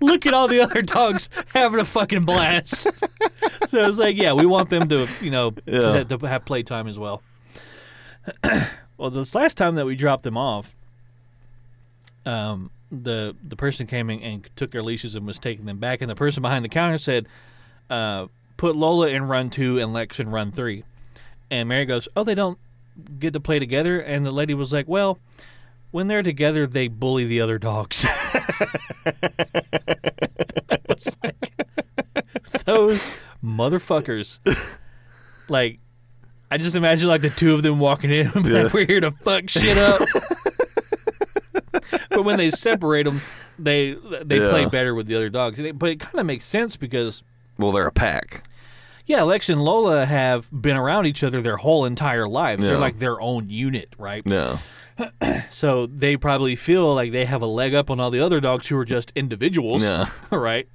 look at all the other dogs having a fucking blast. So it's like, yeah, we want them to, you know, Yeah. to, to have playtime as well. well, this last time that we dropped them off, um, the the person came in and took their leashes and was taking them back, and the person behind the counter said, uh, "Put Lola in run two and Lex in run three. And Mary goes, "Oh, they don't get to play together." And the lady was like, "Well, when they're together, they bully the other dogs." it's like those motherfuckers. Like, I just imagine like the two of them walking in and be like, "We're here to fuck shit up." But when they separate them, they they play better with the other dogs. It- But it kind of makes sense because Well, they're a pack. yeah, Lex and Lola have been around each other their whole entire lives. They're like their own unit, right? No. So they probably feel like they have a leg up on all the other dogs who are just individuals, Yeah. right?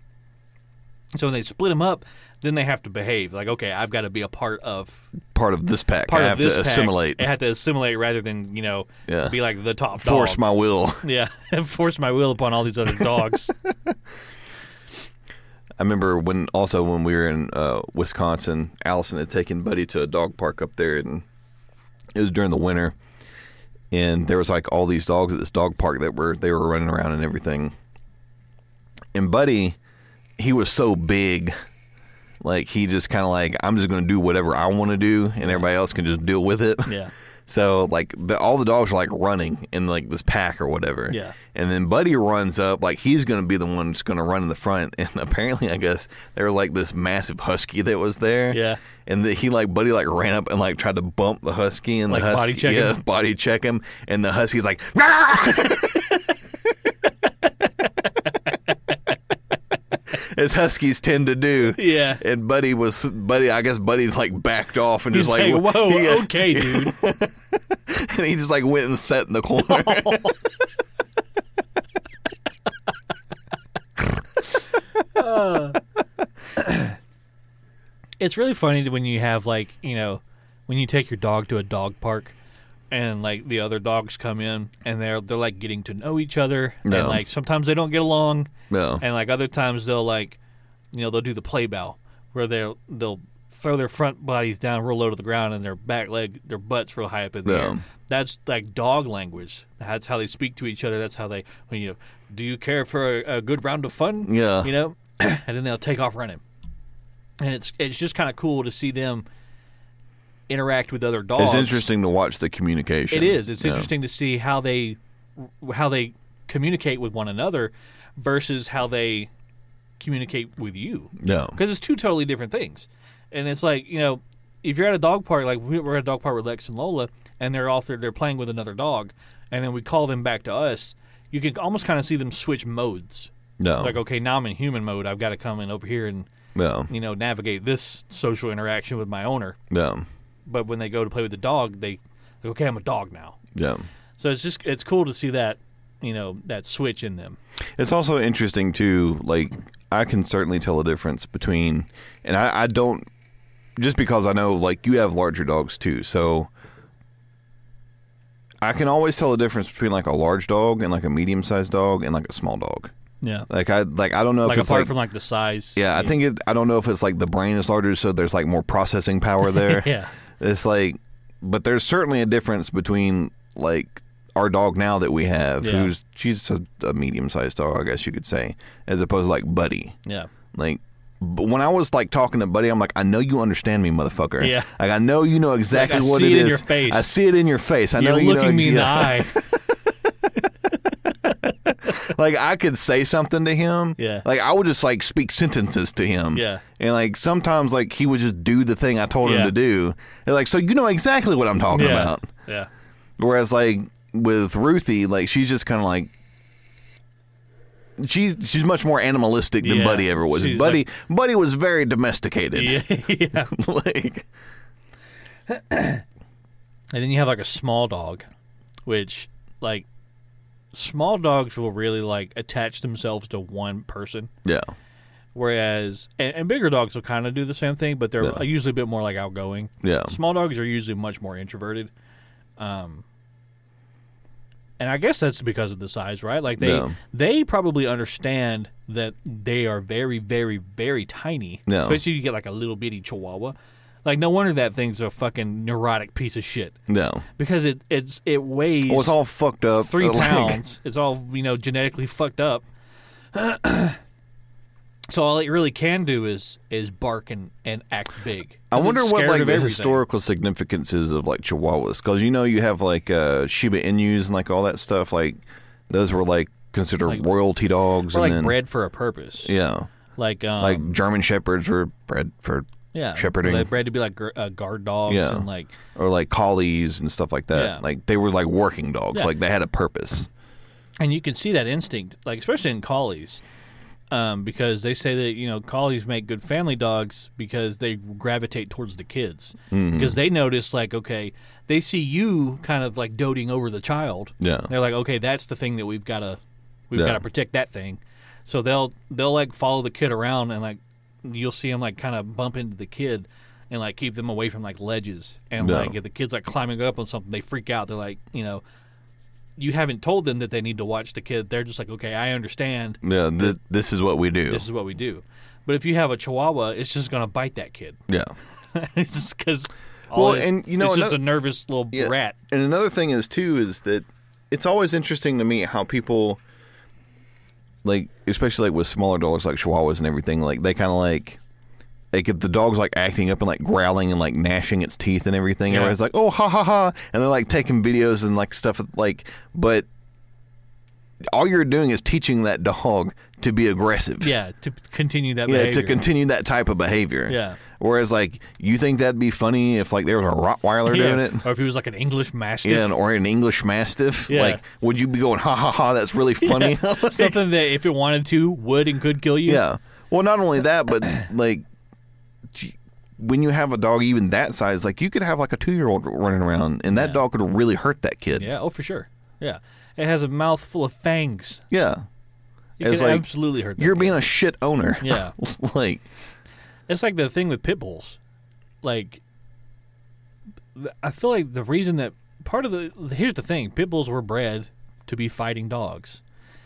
So when they split them up, then they have to behave like, okay, I've got to be a part of Part of this pack. part I of have this to pack. assimilate. I have to assimilate rather than you know Yeah. be like the top Force dog. my will. yeah, force my will upon all these other dogs. I remember when also when we were in uh, Wisconsin, Allison had taken Buddy to a dog park up there, and it was during the winter, and there was like all these dogs at this dog park that were they were running around and everything. And Buddy, he was so big, like he just kind of like I'm just gonna do whatever I want to do, and everybody else can just deal with it. yeah, So like the, all the dogs are like running in like this pack or whatever. Yeah. And then Buddy runs up like he's gonna be the one that's gonna run in the front. And apparently, I guess there was like this massive husky that was there. Yeah. And the, he like Buddy like ran up and like tried to bump the husky and Like the husky body check yeah, him? body check him and the husky's like. As huskies tend to do. yeah. And Buddy was Buddy. I guess Buddy like backed off and He's just like, like, whoa, he- uh, okay, dude. and he just like went and sat in the corner. Oh. Uh, it's really funny when you have like you know when you take your dog to a dog park and like the other dogs come in and they're they're like getting to know each other No. and like sometimes they don't get along no. and like other times they'll like you know they'll do the play bow where they'll they'll throw their front bodies down real low to the ground and their back leg their butts real high up in the Yeah. air that's like dog language that's how they speak to each other that's how they when you do you care for a, a good round of fun Yeah. you know and then they'll take off running and it's it's just kind of cool to see them interact with other dogs It's interesting to watch the communication. it is. It's Yeah. interesting to see how they how they communicate with one another versus how they communicate with you No. because it's two totally different things. And it's like you know, if you're at a dog park, like we- we're at a dog park with Lex and Lola, and they're off there, they're playing with another dog, and then we call them back to us. You can almost kind of see them switch modes. No. Like, okay, now I'm in human mode. I've got to come in over here and no. you know navigate this social interaction with my owner. No. But when they go to play with the dog, they like, okay, I'm a dog now. Yeah. So it's just it's cool to see that you know that switch in them. It's also interesting too. Like I can certainly tell a difference between, and I, I don't just because I know like you have larger dogs too, so I can always tell the difference between like a large dog and like a medium sized dog and like a small dog. Yeah. Like I like I don't know Like if it's apart like from like the size. yeah I think it I don't know if it's like the brain is larger so there's like more processing power there. yeah. It's like, but there's certainly a difference between like our dog now that we have, Yeah. who's she's a, a medium sized dog, I guess you could say, as opposed to like Buddy. Yeah. Like, but when I was like talking to Buddy, I'm like, I know you understand me, motherfucker. Yeah. Like I know you know exactly I what see it it is. in your face. I see it in your face. I know You're you looking know, me in the yeah. eye. like I could say something to him. Yeah. Like I would just like speak sentences to him. Yeah. And like sometimes like he would just do the thing I told him to do. And like so you know exactly what I'm talking yeah. about. Yeah. Whereas like with Ruthie, like she's just kind of like she's she's much more animalistic than Yeah. Buddy ever was. She's Buddy Buddy was very domesticated. Yeah. yeah. like And then you have like a small dog, which like small dogs will really like attach themselves to one person. yeah, Whereas and, and bigger dogs will kind of do the same thing, but they're Yeah. usually a bit more like outgoing. yeah, Small dogs are usually much more introverted. Um, and I guess that's because of the size, right? Like they Yeah. they probably understand that they are very, very, very tiny. Yeah. Especially if you get like a little bitty chihuahua. Like no wonder that thing's a fucking neurotic piece of shit no. because it it's it weighs Well, it's all fucked up. three pounds. It's all you know genetically fucked up. So all it really can do is is bark and, and act big. I wonder what like the historical significance is of like Chihuahuas, because you know you have like uh, Shiba Inus and like all that stuff. Like those were like considered Like- royalty dogs, and like then bred for a purpose. yeah, Like um, like German shepherds were bred for, yeah, shepherding. They're bred to be like uh, guard dogs Yeah. and like or like collies and stuff like that. Yeah. Like they were like working dogs, Yeah. like they had a purpose. and you can see that instinct, like especially in collies, um, because they say that you know collies make good family dogs because they gravitate towards the kids Mm-hmm. because they notice like okay they see you kind of like doting over the child. Yeah. they're like okay that's the thing that we've got to we've Yeah. got to protect that thing, so they'll they'll like follow the kid around and like you'll see them like kind of bump into the kid. And like keep them away from like ledges, and Yeah. like if the kid's like climbing up on something, they freak out. They're like, you know, you haven't told them that they need to watch the kid. They're just like, okay, I understand. Yeah, th- this is what we do. This is what we do. But if you have a Chihuahua, it's just gonna bite that kid. yeah. it's just because. Well, and, you know, it's just another- a nervous little Yeah. rat. And another thing is too is that it's always interesting to me how people like especially like with smaller dogs like chihuahuas and everything like they kind of like like if the dog's like acting up and like growling and like gnashing its teeth and everything Yeah. everybody's like oh ha ha ha and they're like taking videos and like stuff like but all you're doing is teaching that dog to be aggressive Yeah, to continue that. yeah, behavior. to continue that type of behavior. Yeah. Whereas, like, you think that'd be funny if, like, there was a Rottweiler Yeah. doing it? or if he was like an English Mastiff. Yeah, or an English Mastiff. Yeah. Like, would you be going, ha ha ha, that's really funny? something that if it wanted to would and could kill you. yeah. Well, not only that, but, like, when you have a dog even that size, like, you could have, like, a two year old running around, and that dog could really hurt that kid. Yeah. Oh, for sure. Yeah. It has a mouth full of fangs. Yeah. It It's like, absolutely hurt. That You're kid. being a shit owner. Yeah. like, It's like the thing with pit bulls. Like, I feel like the reason that part of the here's the thing: pit bulls were bred to be fighting dogs.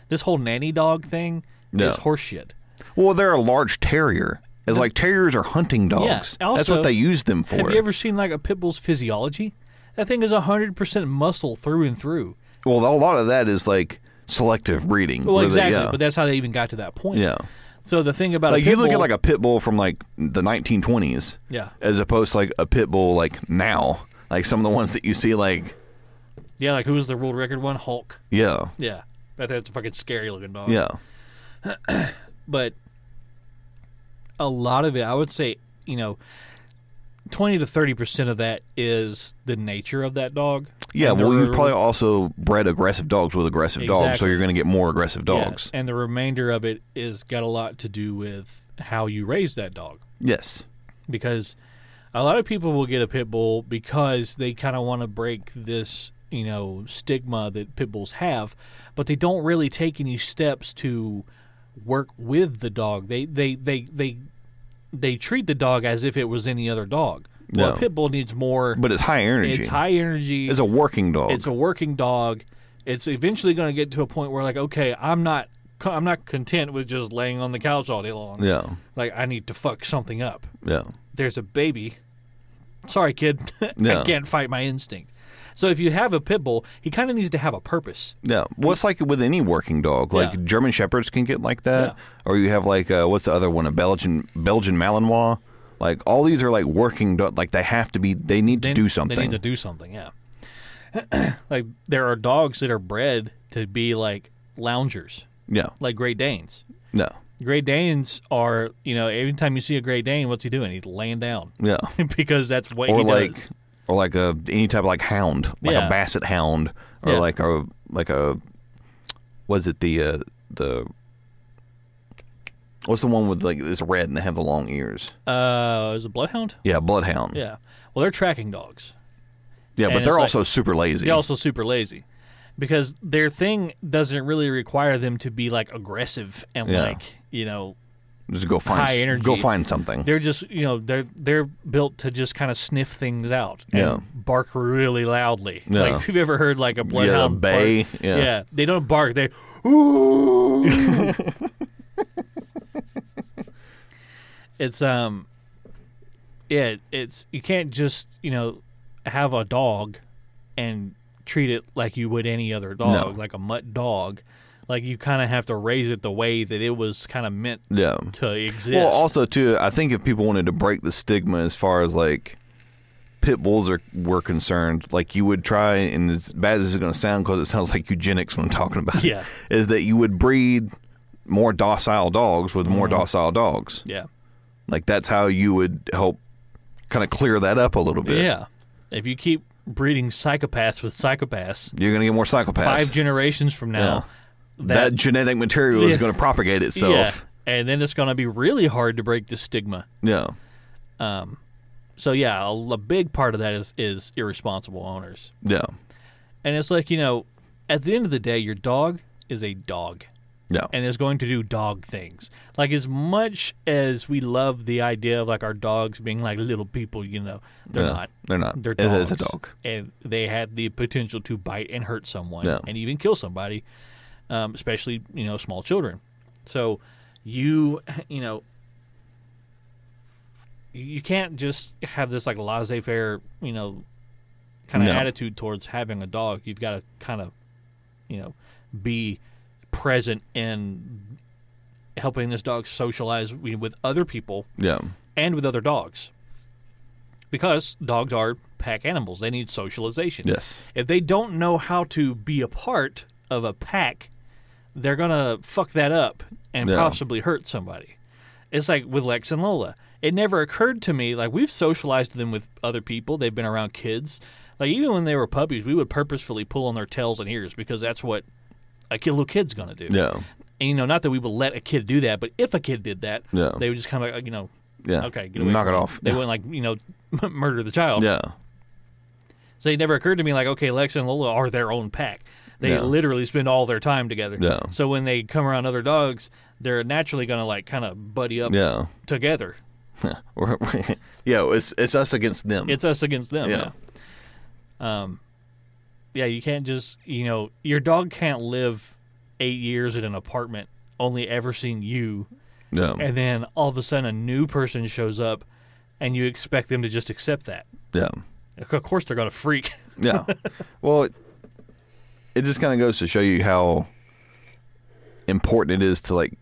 This whole nanny dog thing Yeah. is horseshit. well, they're a large terrier. It's like terriers are hunting dogs. That's also, what they use them for. Have you ever seen like a pit bull's physiology? That thing is hundred percent muscle through and through. Well, a lot of that is like selective breeding. Well, where they- exactly, yeah. but that's how they even got to that point. yeah. So the thing about Like you look bull, at like a pit bull from like the 1920s, yeah, as opposed to like a pit bull like now. Like some of the ones that you see, like yeah, like who was the world record one? Hulk. yeah, Yeah, that that's a fucking scary looking dog. yeah, but a lot of it, I would say, you know, twenty to thirty percent of that is the nature of that dog. yeah. Well, you've probably also bred aggressive dogs with aggressive dogs, so you're going to get more aggressive yeah, dogs. and the remainder of it is got a lot to do with how you raise that dog. Yes. because a lot of people will get a pit bull because they kind of want to break this you know stigma that pit bulls have but they don't really take any steps to work with the dog they they they they they treat the dog as if it was any other dog well No. a pit bull needs more But it's high energy. it's high energy It's a working dog. it's a working dog it's eventually going to get to a point where like okay i'm not i'm not content with just laying on the couch all day long yeah, like i need to fuck something up yeah, there's a baby. Sorry, kid. Yeah. I can't fight my instinct. So if you have a pit bull, he kind of needs to have a purpose. yeah. Well, it's like with any working dog. Like Yeah. German shepherds can get like that, Yeah. or you have like uh, what's the other one? A Belgian Belgian Malinois. Like all these are like working. Do- like they have to be. They need to do something. They need to do something. Yeah. like there are dogs that are bred to be like loungers, yeah. like Great Danes. No. Great Danes are, you know, every time you see a Great Dane, what's he doing? He's laying down Yeah. because that's what or he like does. Or like a any type of like hound, like Yeah. a basset hound, or Yeah. like a like a was it the uh, the what's the one with like this red and they have the long ears? Uh, is it bloodhound? Yeah, bloodhound. Yeah. Well, they're tracking dogs. Yeah, but And they're it's like- also super lazy. They're also super lazy because their thing doesn't really require them to be like aggressive and Yeah. like you know Just go find high energy. go find something. they're just you know they're they're built to just kind of sniff things out and Yeah. bark really loudly. Yeah. Like if you've ever heard like a yeah, bloodhound bay. bark, Yeah. they don't bark. They ooh. it's um yeah, it's you can't just, you know, have a dog and treat it like you would any other dog, No. like a mutt dog. Like you kind of have to raise it the way that it was kind of meant Yeah. to exist. Well, also too, I think if people wanted to break the stigma as far as like pit bulls are were concerned, like you would try, and as bad as it's going to sound, because it sounds like eugenics when I'm talking about Yeah. it, is that you would breed more docile dogs with more Mm-hmm. docile dogs. yeah, Like that's how you would help kind of clear that up a little bit. yeah. If you keep breeding psychopaths with psychopaths, You're going to get more psychopaths. five generations from now, that, genetic material is going to propagate yeah, itself. and then it's going to be really hard to break the stigma. Yeah. Um, so yeah, a, a big part of that is is irresponsible owners, Yeah. and it's like you know, at the end of the day, your dog is a dog. Yeah. and is going to do dog things. Like as much as we love the idea of like our dogs being like little people, you know, they're Yeah. not. They're not. They're dogs. is a dog. and they have the potential to bite and hurt someone, Yeah. and even kill somebody, um, especially you know small children. So you you know you- can't just have this like laissez-faire you know kind of No. attitude towards having a dog. You've got to kind of you know be present in helping this dog socialize with with other people Yeah. and with other dogs. Because dogs are pack animals, they need socialization. Yes. If they don't know how to be a part of a pack, they're going to fuck that up and Yeah. possibly hurt somebody. It's like with Lex and Lola. It never occurred to me, like, we've socialized them with other people, they've been around kids. Like, even when they were puppies, we would purposefully pull on their tails and ears because that's what a little kid's going to do. Yeah. And, you know, not that we would let a kid do that, but if a kid did that, Yeah. they would just kind of, uh, you know, Yeah. okay, get away Knock it me. off. They yeah. wouldn't like you know murder the child. Yeah. So it never occurred to me like, okay, Lex and Lola are their own pack. They literally spend all their time together. Yeah. So when they come around other dogs, they're naturally gonna like kind of buddy up Yeah. together. Yeah. It's it's us against them. It's us against them. Yeah. Yeah. Um. Yeah, you can't just you know your dog can't live eight years in an apartment only ever seeing you, yeah. and then all of a sudden a new person shows up, and you expect them to just accept that. Yeah. Of course, they're gonna freak. Yeah. well, it, just kind of goes to show you how important it is to like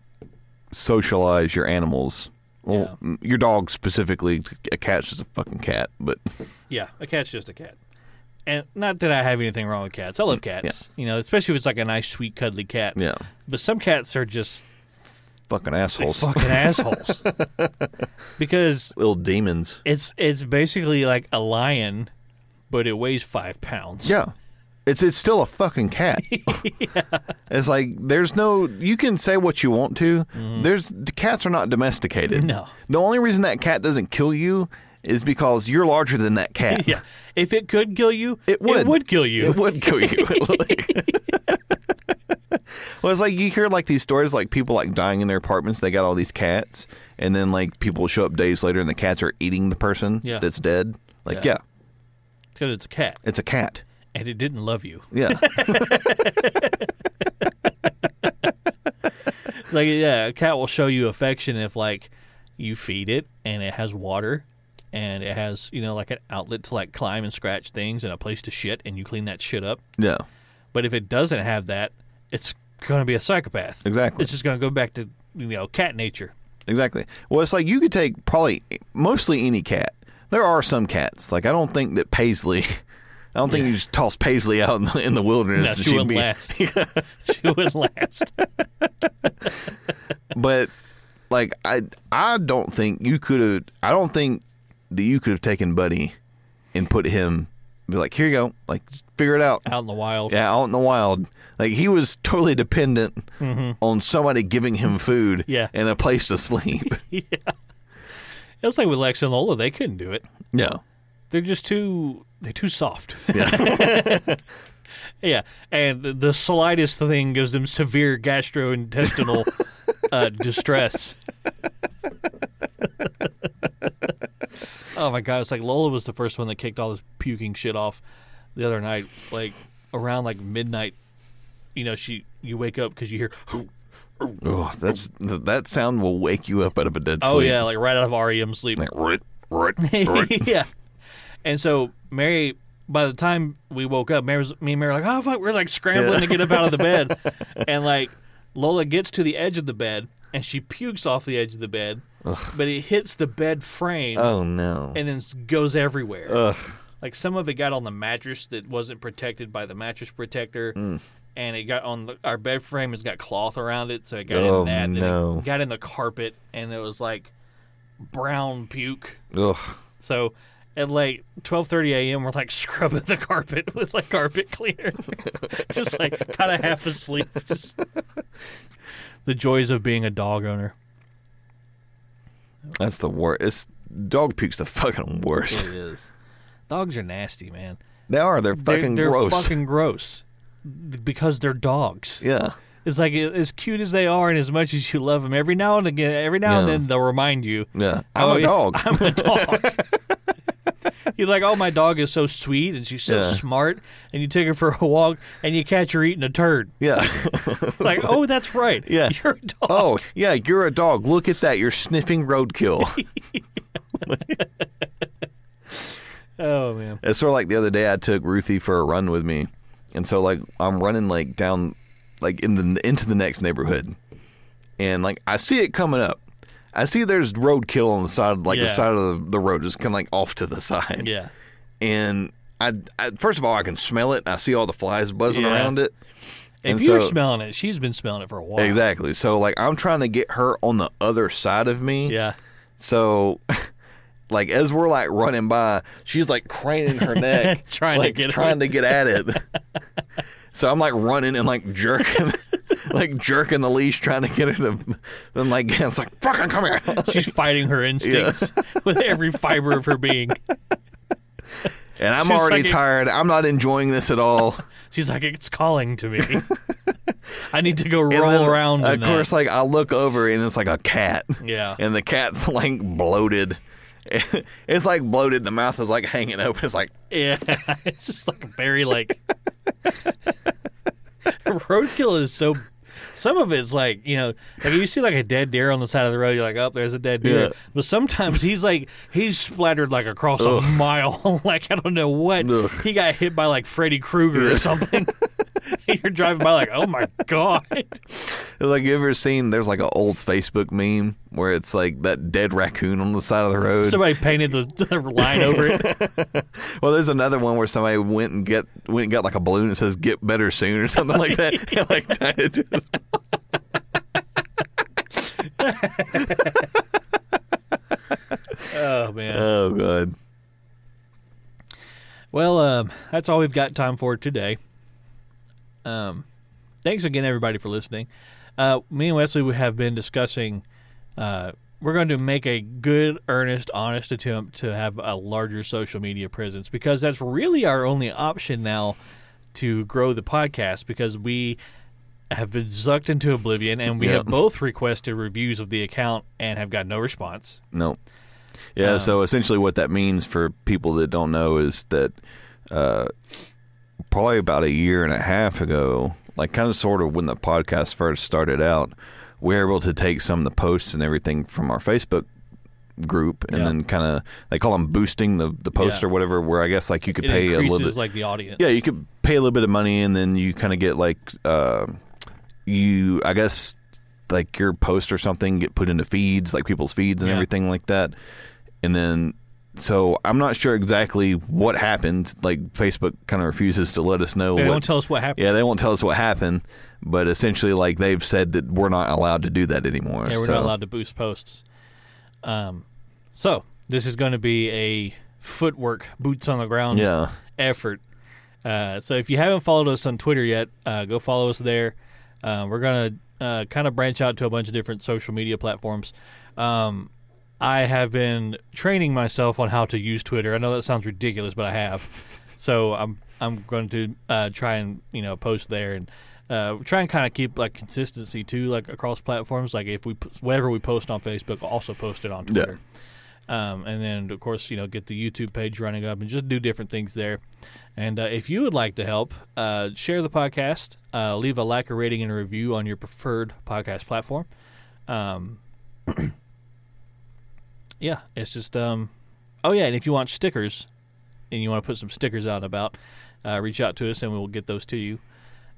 socialize your animals. Well, m your dog specifically. A cat's just a fucking cat, but Yeah, a cat's just a cat. And not that I have anything wrong with cats. I love mm, cats. Yeah. You know, especially if it's like a nice, sweet, cuddly cat. yeah, But some cats are just fucking assholes, fucking assholes. because little demons. it's it's basically like a lion, but it weighs five pounds. Yeah. It's it's still a fucking cat. It's like there's no you can say what you want to. Mm-hmm. There's the cats are not domesticated. No. The only reason that cat doesn't kill you is because you're larger than that cat. Yeah. If it could kill you, It would. It would kill you. It would kill you. well, it's like you hear like these stories, like people like dying in their apartments. They got all these cats, and then like people show up days later, and the cats are eating the person Yeah. that's dead. Like, Yeah. yeah, Because it's a cat it's a cat. And it didn't love you. Yeah, Like, yeah, a cat will show you affection if like you feed it and it has water and it has you know like an outlet to like climb and scratch things and a place to shit and you clean that shit up. yeah, But if it doesn't have that, it's going to be a psychopath. exactly. It's just going to go back to you know cat nature. Exactly. Well, it's like you could take probably mostly any cat. There are some cats. Like I don't think that Paisley. I don't think you just toss Paisley out in the, in the wilderness. and she wouldn't be- last. she wouldn't last. But like I, I don't think you could have. I don't think that you could have taken Buddy and put him. Be like, here you go. Like, figure it out. Out in the wild. Yeah, out in the wild. Like he was totally dependent on somebody giving him food. Mm-hmm. Yeah. and a place to sleep. Yeah. It was like with Lex and Lola, they couldn't do it. yeah. They're just too they're too soft. Yeah. Yeah, and the slightest thing gives them severe gastrointestinal uh, distress. oh my god! It's like Lola was the first one that kicked all this puking shit off the other night. Like around like midnight, you know, she you wake up because you hear. Oh, that's that sound will wake you up out of a dead sleep. Oh yeah, like right out of REM sleep. Like, yeah. And so Mary by the time we woke up, Mary was, me and Mary were like, oh fuck, we're like scrambling to get up out of the bed, and like Lola gets to the edge of the bed and she pukes off the edge of the bed, but it hits the bed frame Oh no. and then goes everywhere. Ugh. Like some of it got on the mattress that wasn't protected by the mattress protector, Mm. and it got on the, our bed frame. Has got cloth around it, so it got Oh, in that. And no. it got in the carpet, and it was like brown puke. Ugh. So at like twelve thirty a.m., we're like scrubbing the carpet with like carpet cleaner, just like kind of half asleep. Just the joys of being a dog owner. That's the worst. It's dog puke's the fucking worst. It is. Dogs are nasty, man. They are. They're They're- fucking they're gross. fucking gross because they're dogs. yeah. It's like as cute as they are, and as much as you love them, every now and again, every now and then they'll remind you, Yeah. I'm "Oh, a dog. I'm a dog." You're like, "Oh, my dog is so sweet and she's so Yeah. smart," and you take her for a walk and you catch her eating a turd. yeah. Like, "Oh, that's right. Yeah. you're a dog." oh, yeah. You're a dog. Look at that. You're sniffing roadkill. Oh man, It's sort of like the other day I took Ruthie for a run with me, and so like I'm running like down, like in the into the next neighborhood, and like I see it coming up. I see there's roadkill on the side, like Yeah. the side of the, road, just kind of like off to the side. yeah, And I, I, first of all, I can smell it. I see all the flies buzzing Yeah. around it. If And you're so- smelling it, she's been smelling it for a while. Exactly. So like I'm trying to get her on the other side of me. Yeah. So, like as we're like running by, she's like craning her neck, Trying to get trying to get at it. so I'm like running and like jerking, like jerking the leash, trying to get her to. Then like it's like fucking come here. She's fighting her instincts with every fiber of her being. And I'm She's already like- tired. I'm not enjoying this at all. She's like, it's calling to me. I need to go roll then, around. Of course, that. like I look over and it's like a cat. Yeah. And the cat's like bloated. It's like bloated. The mouth is like hanging open. It's like yeah, it's just like very like roadkill is so. Some of it's like you know, like you see like a dead deer on the side of the road. You're like, oh, there's a dead deer. Yeah. But sometimes he's like he's splattered like across a mile. like I don't know what Ugh. he got hit by like Freddy Krueger or something. You're driving by like, oh my god. like you ever seen? There's like an old Facebook meme where it's like that dead raccoon on the side of the road. Somebody painted the, the line over it. well, there's another one where somebody went and get went and got like a balloon that says "Get better soon" or something like that. And, like tied it to Oh man. oh god. Well, um, that's all we've got time for today. Um, thanks again, everybody, for listening. Uh, me and Wesley we have been discussing. Uh, we're going to make a good, earnest, honest attempt to have a larger social media presence because that's really our only option now to grow the podcast because we have been sucked into oblivion and we Yep. have both requested reviews of the account and have got no response. No. Yeah, so essentially what that means for people that don't know is that uh, probably about a year and a half ago, like kind of sort of when the podcast first started out, we were able to take some of the posts and everything from our Facebook group and Yeah. then kind of they call them boosting the the post Yeah. or whatever where I guess like you could It pay a little bit like the audience. yeah, you could pay a little bit of money, and then you kind of get like, uh, you, I guess, like your post or something get put into feeds, like people's feeds and Yeah. everything like that. And then, so I'm not sure exactly what happened. Like Facebook kind of refuses to let us know. They what, won't tell us what happened. yeah, they won't tell us what happened. But essentially, like they've said that we're not allowed to do that anymore. Yeah, we're so, not allowed to boost posts. Um, so this is going to be a footwork, boots on the ground Yeah, effort. Uh, so if you haven't followed us on Twitter yet, uh, go follow us there. Uh, we're gonna uh, kind of branch out to a bunch of different social media platforms. Um, I have been training myself on how to use Twitter. I know that sounds ridiculous, but I have. so I'm I'm going to uh, try and you know post there and uh, try and kind of keep like consistency too, like across platforms. Like if we whatever we post on Facebook, also post it on Yeah. Twitter. Um, and then of course you know get the YouTube page running up and just do different things there. And uh, if you would like to help, uh, share the podcast, uh, leave a like, a rating, and a review on your preferred podcast platform. Um, yeah, it's just um, oh yeah, and if you want stickers, and you want to put some stickers out and about, uh, reach out to us and we will get those to you.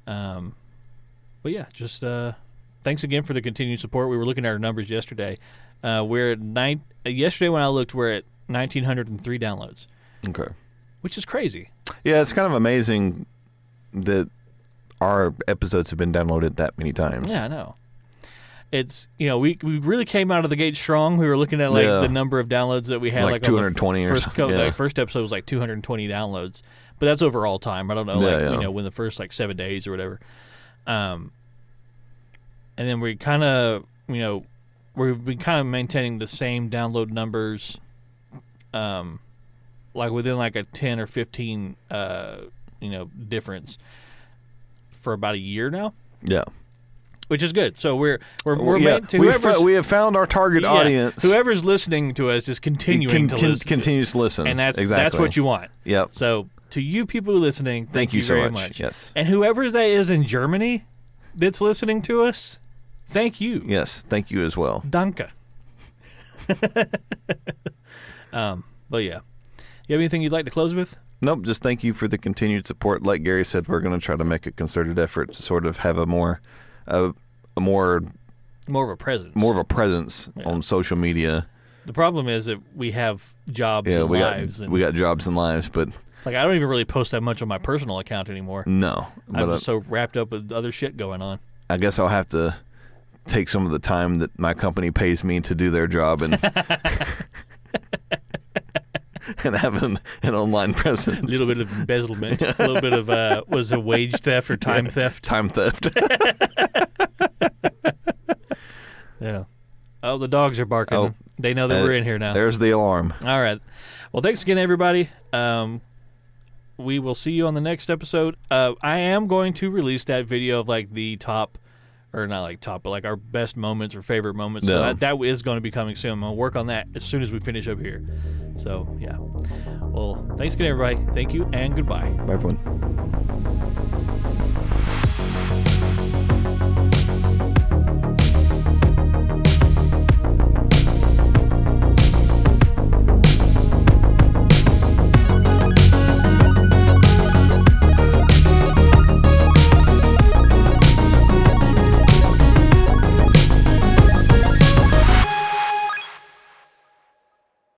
Um, but yeah, just uh, thanks again for the continued support. We were looking at our numbers yesterday. Uh, we're at nine. Uh, yesterday when I looked, we're at 1,903 downloads, Okay. which is crazy. Yeah, it's kind of amazing that our episodes have been downloaded that many times. Yeah, I know. It's you know we we really came out of the gate strong. We were looking at like Yeah. the number of downloads that we had, Like like, the 220 or first, so- co- yeah. like, first episode was like 220 downloads, but that's over all time. I don't know, like yeah. you know, when the first like seven days or whatever. Um, and then we kind of you know we've been kind of maintaining the same download numbers, um, like within like a 10 or 15 uh you know difference for about a year now Yeah. Which is good. So we're we're, we're yeah. meant to We've we have found our target yeah, audience. whoever's listening to us is continuing Con- to con- listen, continues to listen. and that's exactly. that's what you want. Yep. So to you people listening, thank, Thank you so very much. Yes. And whoever that is in Germany that's listening to us, thank you, Yes. Thank you as well. danke. um, but yeah, you have anything you'd like to close with? Nope. Just thank you for the continued support. Like Gary said, we're going to try to make a concerted effort to sort of have a more, uh, a more, More of a presence. more of a presence Yeah. on social media. The problem is that we have jobs Yeah, and we lives, got and we got jobs and lives, but like I don't even really post that much on my personal account anymore. no. But I'm uh, just so wrapped up with other shit going on. I guess I'll have to take some of the time that my company pays me to do their job and and have an, an online presence. A little bit of embezzlement, a little bit of uh, was it wage theft or time theft? Time theft. Yeah. Oh, the dogs are barking. Oh. they know that Uh, we're in here now. There's the alarm. All right. Well, thanks again, everybody. Um, we will see you on the next episode. Uh, I am going to release that video of like the top, or not like top, but like our best moments or favorite moments. No. So that, that is going to be coming soon. I'll work on that as soon as we finish up here. So, yeah. Well, thanks again, everybody. Thank you, and goodbye. Bye, everyone.